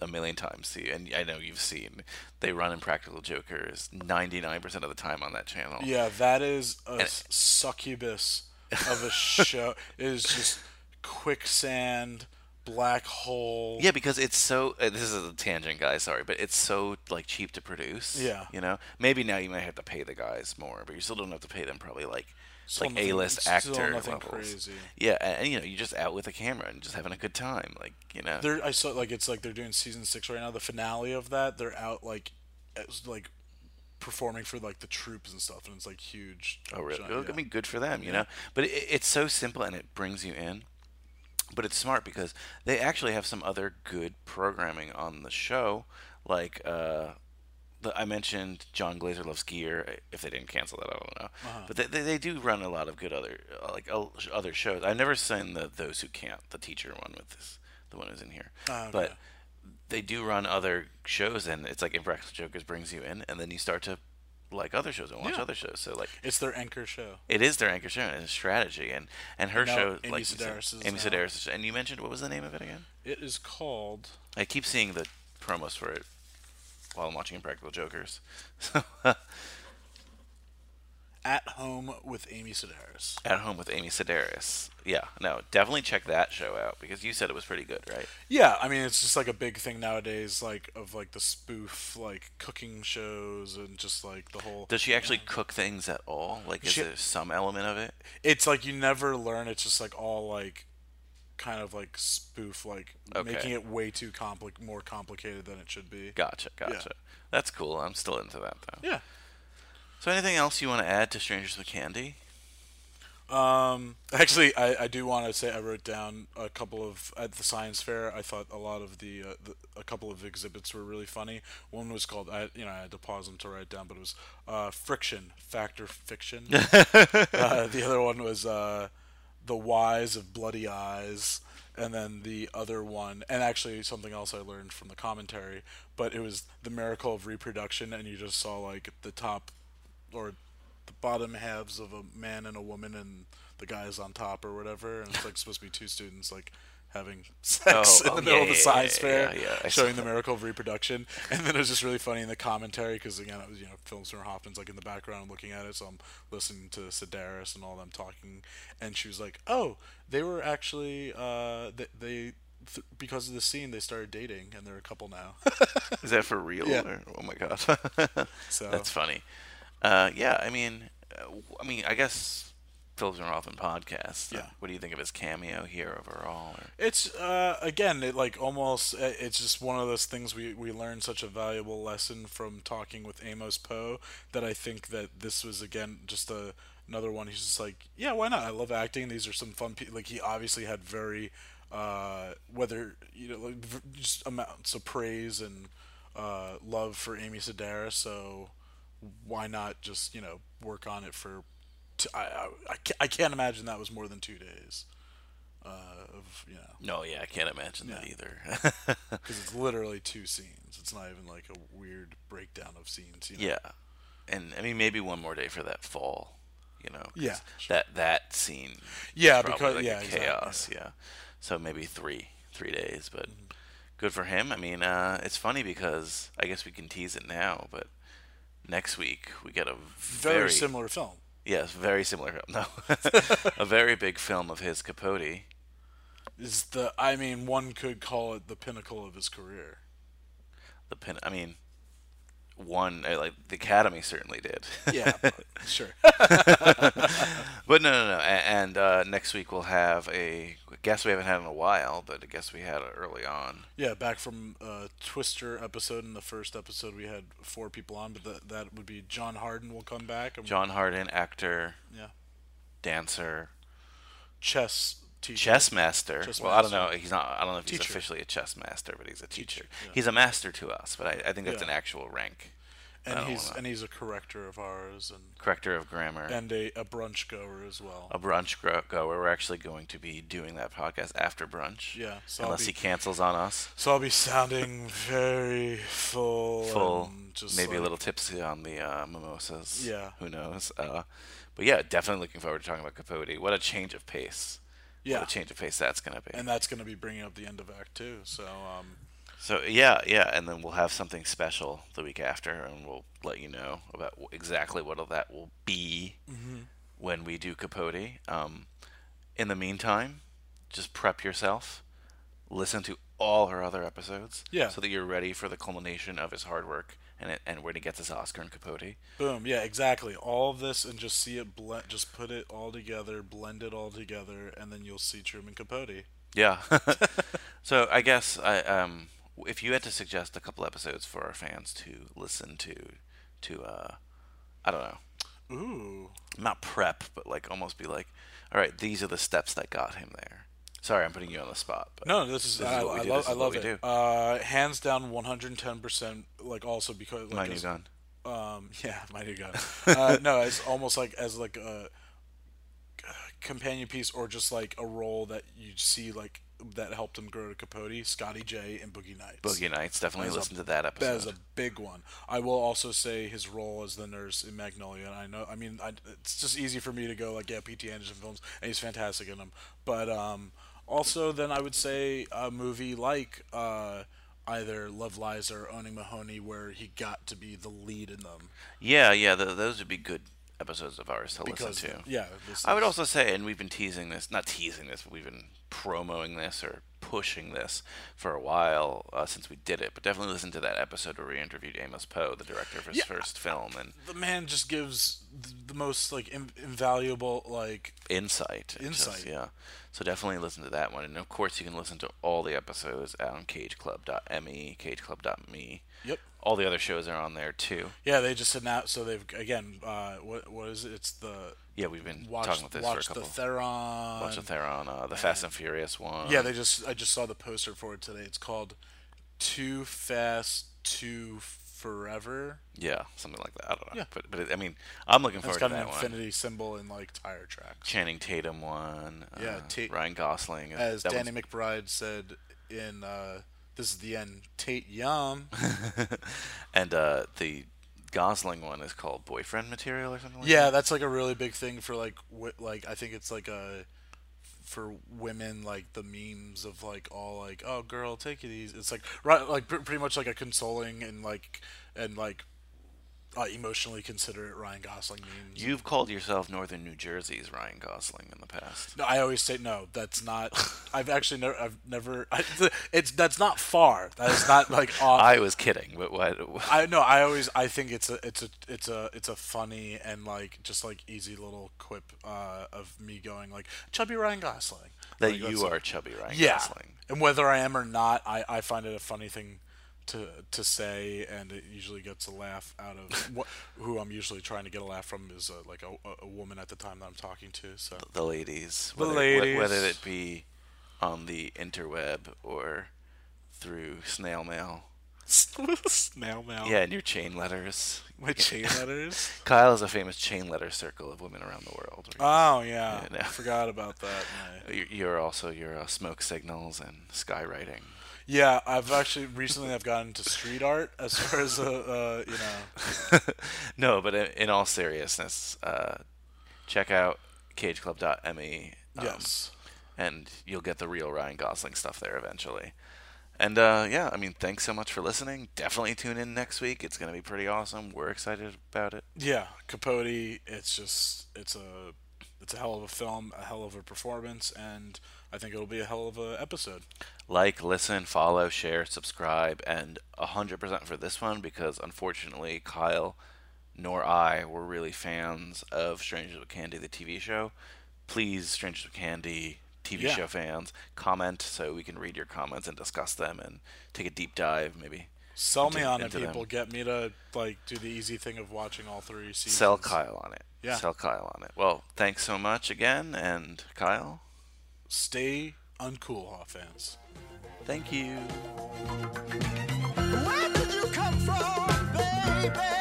a million times, see, and I know you've seen, they run Impractical Jokers 99% of the time on that channel. yeah, that is a succubus of a show. (laughs) It is just quicksand, black hole. Yeah, because it's so. Uh, this is a tangent, guys. Sorry, but it's so like cheap to produce. Yeah. you know, maybe now you might have to pay the guys more, but you still don't have to pay them probably like Still like A list actor levels. crazy. Yeah, and, and, you know, you're just out with a camera and just having a good time, like you know. They're I saw like it's like they're doing season six right now. The finale of that, they're out like, it's like performing for like the troops and stuff, and it's like huge. Oh, really? giant- yeah. I mean, good for them, you know. But it, it's so simple and it brings you in. But it's smart because they actually have some other good programming on the show, like uh, I mentioned Jon Glaser loves gear. If they didn't cancel that, I don't know. Uh-huh. But they, they, they do run a lot of good other uh, like uh, other shows. I've never seen the Those Who Can't, the teacher one with this, the one who's in here. Ah, okay. But they do run other shows, and it's like Impractical Jokers brings you in, and then you start to like other shows and watch Yeah. other shows. So like It's their anchor show. it is their anchor show and it's strategy and and her And show Amy like said, Sedaris is Amy Sedaris is- and you mentioned what was the name of it again? It is called I keep seeing the promos for it while I'm watching Impractical Jokers. (laughs) So (laughs) At Home with Amy Sedaris. at home with Amy Sedaris. Yeah, no, definitely check that show out because you said it was pretty good, right? Yeah, I mean it's just like a big thing nowadays, like of like the spoof like cooking shows and just like the whole. Does she actually cook things at all? Like, is She- there some element of it? It's like you never learn. It's just like all like, kind of like spoof, like Okay. making it way too compli- more complicated than it should be. Gotcha, gotcha. That's cool. I'm still into that though. Yeah. So, anything else you want to add to Strangers with Candy? Um, actually, I, I do want to say I wrote down a couple of at the science fair. I thought a lot of the, uh, the a couple of exhibits were really funny. One was called I you know I had to pause them to write it down, but it was uh, friction factor fiction. (laughs) uh, the other one was uh, the whys of bloody eyes, and then the other one, and actually something else I learned from the commentary, but it was the miracle of reproduction, and you just saw like the top or the bottom halves of a man and a woman and the guy is on top or whatever and it's like supposed to be two students like having sex Oh, in oh, the middle yeah, of the yeah, science yeah, fair yeah, yeah, I showing the miracle of reproduction and then it was just really funny in the commentary because again it was you know films from Hoffman's like in the background looking at it so I'm listening to Sedaris and all them talking and she was like oh they were actually uh they, they th- because of the scene they started dating and they're a couple now (laughs) Is that for real? Yeah. Or, oh my god, (laughs) So- that's funny. Uh, yeah, I mean, I mean, I guess Phillips and Rothman podcast. Yeah. what do you think of his cameo here overall? Or? It's uh, again, it like almost. uh, It's just one of those things we we learned such a valuable lesson from talking with Amos Poe that I think that this was again just a another one. He's just like, yeah, why not? I love acting. These are some fun. Pe-. Like he obviously had very uh, whether you know like v- just amounts of praise and uh, love for Amy Sedaris. So why not just you know work on it for t- I, I, I, I can't imagine that was more than two days uh, of you know No, yeah, I can't imagine that either. (laughs) because it's literally two scenes it's not even like a weird breakdown of scenes you know? yeah, and I mean maybe one more day for that fall. You know. Yeah, that that scene. Yeah, because- like yeah, exactly, chaos. Yeah, so maybe three three days, but Mm-hmm. good for him. I mean, uh, it's funny because I guess we can tease it now, but next week we get a very, very similar film Yes, very similar. (laughs) No, a very big film of his Capote. is the I mean one could call it the pinnacle of his career The pin. I mean, one uh, like the Academy certainly did. yeah (laughs) sure (laughs) but no, no, no. And uh, next week we'll have a guest we haven't had in a while, but a guest we had early on. yeah back from uh, Twister episode in the first episode we had four people on but that that would be John Harden will come back and John Harden, actor, yeah dancer, chess teacher. chess master. Chess well, I don't know. He's not. I don't know if he's officially a chess master, but he's a teacher. yeah. He's a master to us, but I, I think that's Yeah. an actual rank. And he's wanna- and he's a corrector of ours and corrector of grammar and a, a brunch goer as well. a brunch gro- goer. We're actually going to be doing that podcast after brunch. Yeah, so unless be- he cancels on us. So I'll be sounding very full, Full, maybe a little tipsy on the uh, mimosas. Yeah. who knows? Uh, but yeah, definitely looking forward to talking about Capote. What a change of pace. Yeah. what a change of pace that's gonna be. and that's going to be bringing up the end of Act Two. So um, So yeah, yeah, and then we'll have something special the week after, and we'll let you know about exactly what all that will be Mhm. when we do Capote. Um, in the meantime, just prep yourself, listen to all her other episodes, Yeah. so that you're ready for the culmination of his hard work and it, and when he gets his Oscar in Capote. boom, yeah, exactly. All of this and just see it blend, just put it all together, blend it all together, and then you'll see Truman Capote. Yeah. (laughs) (laughs) so I guess I um if you had to suggest a couple episodes for our fans to listen to to uh I don't know. Ooh. Not prep, but like almost be like, all right, these are the steps that got him there. Sorry, I'm putting you on the spot. But No, this is, I, I do. love, I love it. do. Uh, hands down, 110. percent Like also because like, My new gun. Um, (laughs) yeah, my new gun. uh, no, it's almost like as like a companion piece or just like a role that you see like that helped him grow to Capote. Scotty J and Boogie Nights. Boogie Nights, definitely is a- listen to that episode. That is a big one. I will also say his role as the nurse in Magnolia. And I know, I mean, I, it's just easy for me to go like, yeah, P.T. Anderson films, and he's fantastic in them. But um, also, then I would say a movie like uh, either Love Liza or Owning Mahowny, where he got to be the lead in them. Yeah, yeah, th those would be good episodes of ours to Because, listen to. yeah, I would also say, and we've been teasing this, not teasing this, but we've been promoting this or pushing this for a while uh, since we did it. But definitely listen to that episode where we interviewed Amos Poe, the director of his Yeah. first film, and The man just gives th- the most like in- invaluable like insight. It just- Insight. yeah. So definitely listen to that one. And of course, you can listen to all the episodes on cageclub.me, cageclub.me. Yep. All the other shows are on there too. Yeah, they just announced. So they've again. Uh, what what is it? It's the Yeah, we've been watch, talking about this for a couple. Watch the Theron. Watch the Theron, uh, the Fast and Furious one. Yeah, they just I just saw the poster for it today. It's called Too Fast Too Forever. Yeah, something like that. I don't know. Yeah. But but it, I mean, I'm looking forward to that one. It's got an infinity symbol in like tire tracks. Channing Tatum one. Yeah, uh, Tate- Ryan Gosling. uh, As that Danny one's- McBride said in uh, "This is the end." Tate Yum. (laughs) and uh, the Gosling one is called Boyfriend Material or something. like yeah, that? that's like a really big thing for like wi- like I think it's like a for women like the memes of like all like oh girl take it easy. It's like right like pr- pretty much like a consoling and like and like uh, emotionally considerate Ryan Gosling memes. You've called yourself Northern New Jersey's Ryan Gosling in the past. No, I always say no. That's not. I've actually never. I've never. I, it's that's not far. That is not like. (laughs) Off. I was kidding, but what? I know. I always. I think it's a. It's a. It's a. It's a funny and like just like easy little quip uh, of me going like chubby Ryan Gosling. That Like, you are chubby Ryan yeah. Gosling. And whether I am or not, I, I find it a funny thing to to say, and it usually gets a laugh out of (laughs) what, who I'm usually trying to get a laugh from is uh, like a, a- woman at the time that I'm talking to. So The ladies. The whether, ladies. Whether it be on the interweb or through snail mail. (laughs) snail mail. Yeah, and your chain letters. My chain (laughs) letters. Kyle is a famous chain letter circle of women around the world. Oh yeah, Yeah, no. I forgot about that. You're also your uh, smoke signals and skywriting. Yeah, I've actually recently I've gotten into street art as far as uh, uh you know. (laughs) no, but in, in all seriousness, uh, check out cageclub.me. um, Yes. And you'll get the real Ryan Gosling stuff there eventually. And uh, yeah, I mean, thanks so much for listening. Definitely tune in next week. It's going to be pretty awesome. We're excited about it. Yeah, Capote. It's just it's a it's a hell of a film, a hell of a performance, and I think it'll be a hell of a episode. Like, listen, follow, share, subscribe, and 100% for this one because unfortunately, Kyle nor I were really fans of Strangers with Candy, the TV show. Please, Strangers with Candy TV Yeah. show fans, comment so we can read your comments and discuss them and take a deep dive, maybe. Sell me on it, into them. people. Get me to like do the easy thing of watching all three seasons. Sell Kyle on it. Yeah. Sell Kyle on it. Well, thanks so much again, and Kyle stay uncool offense. Thank you. Where did you come from, baby?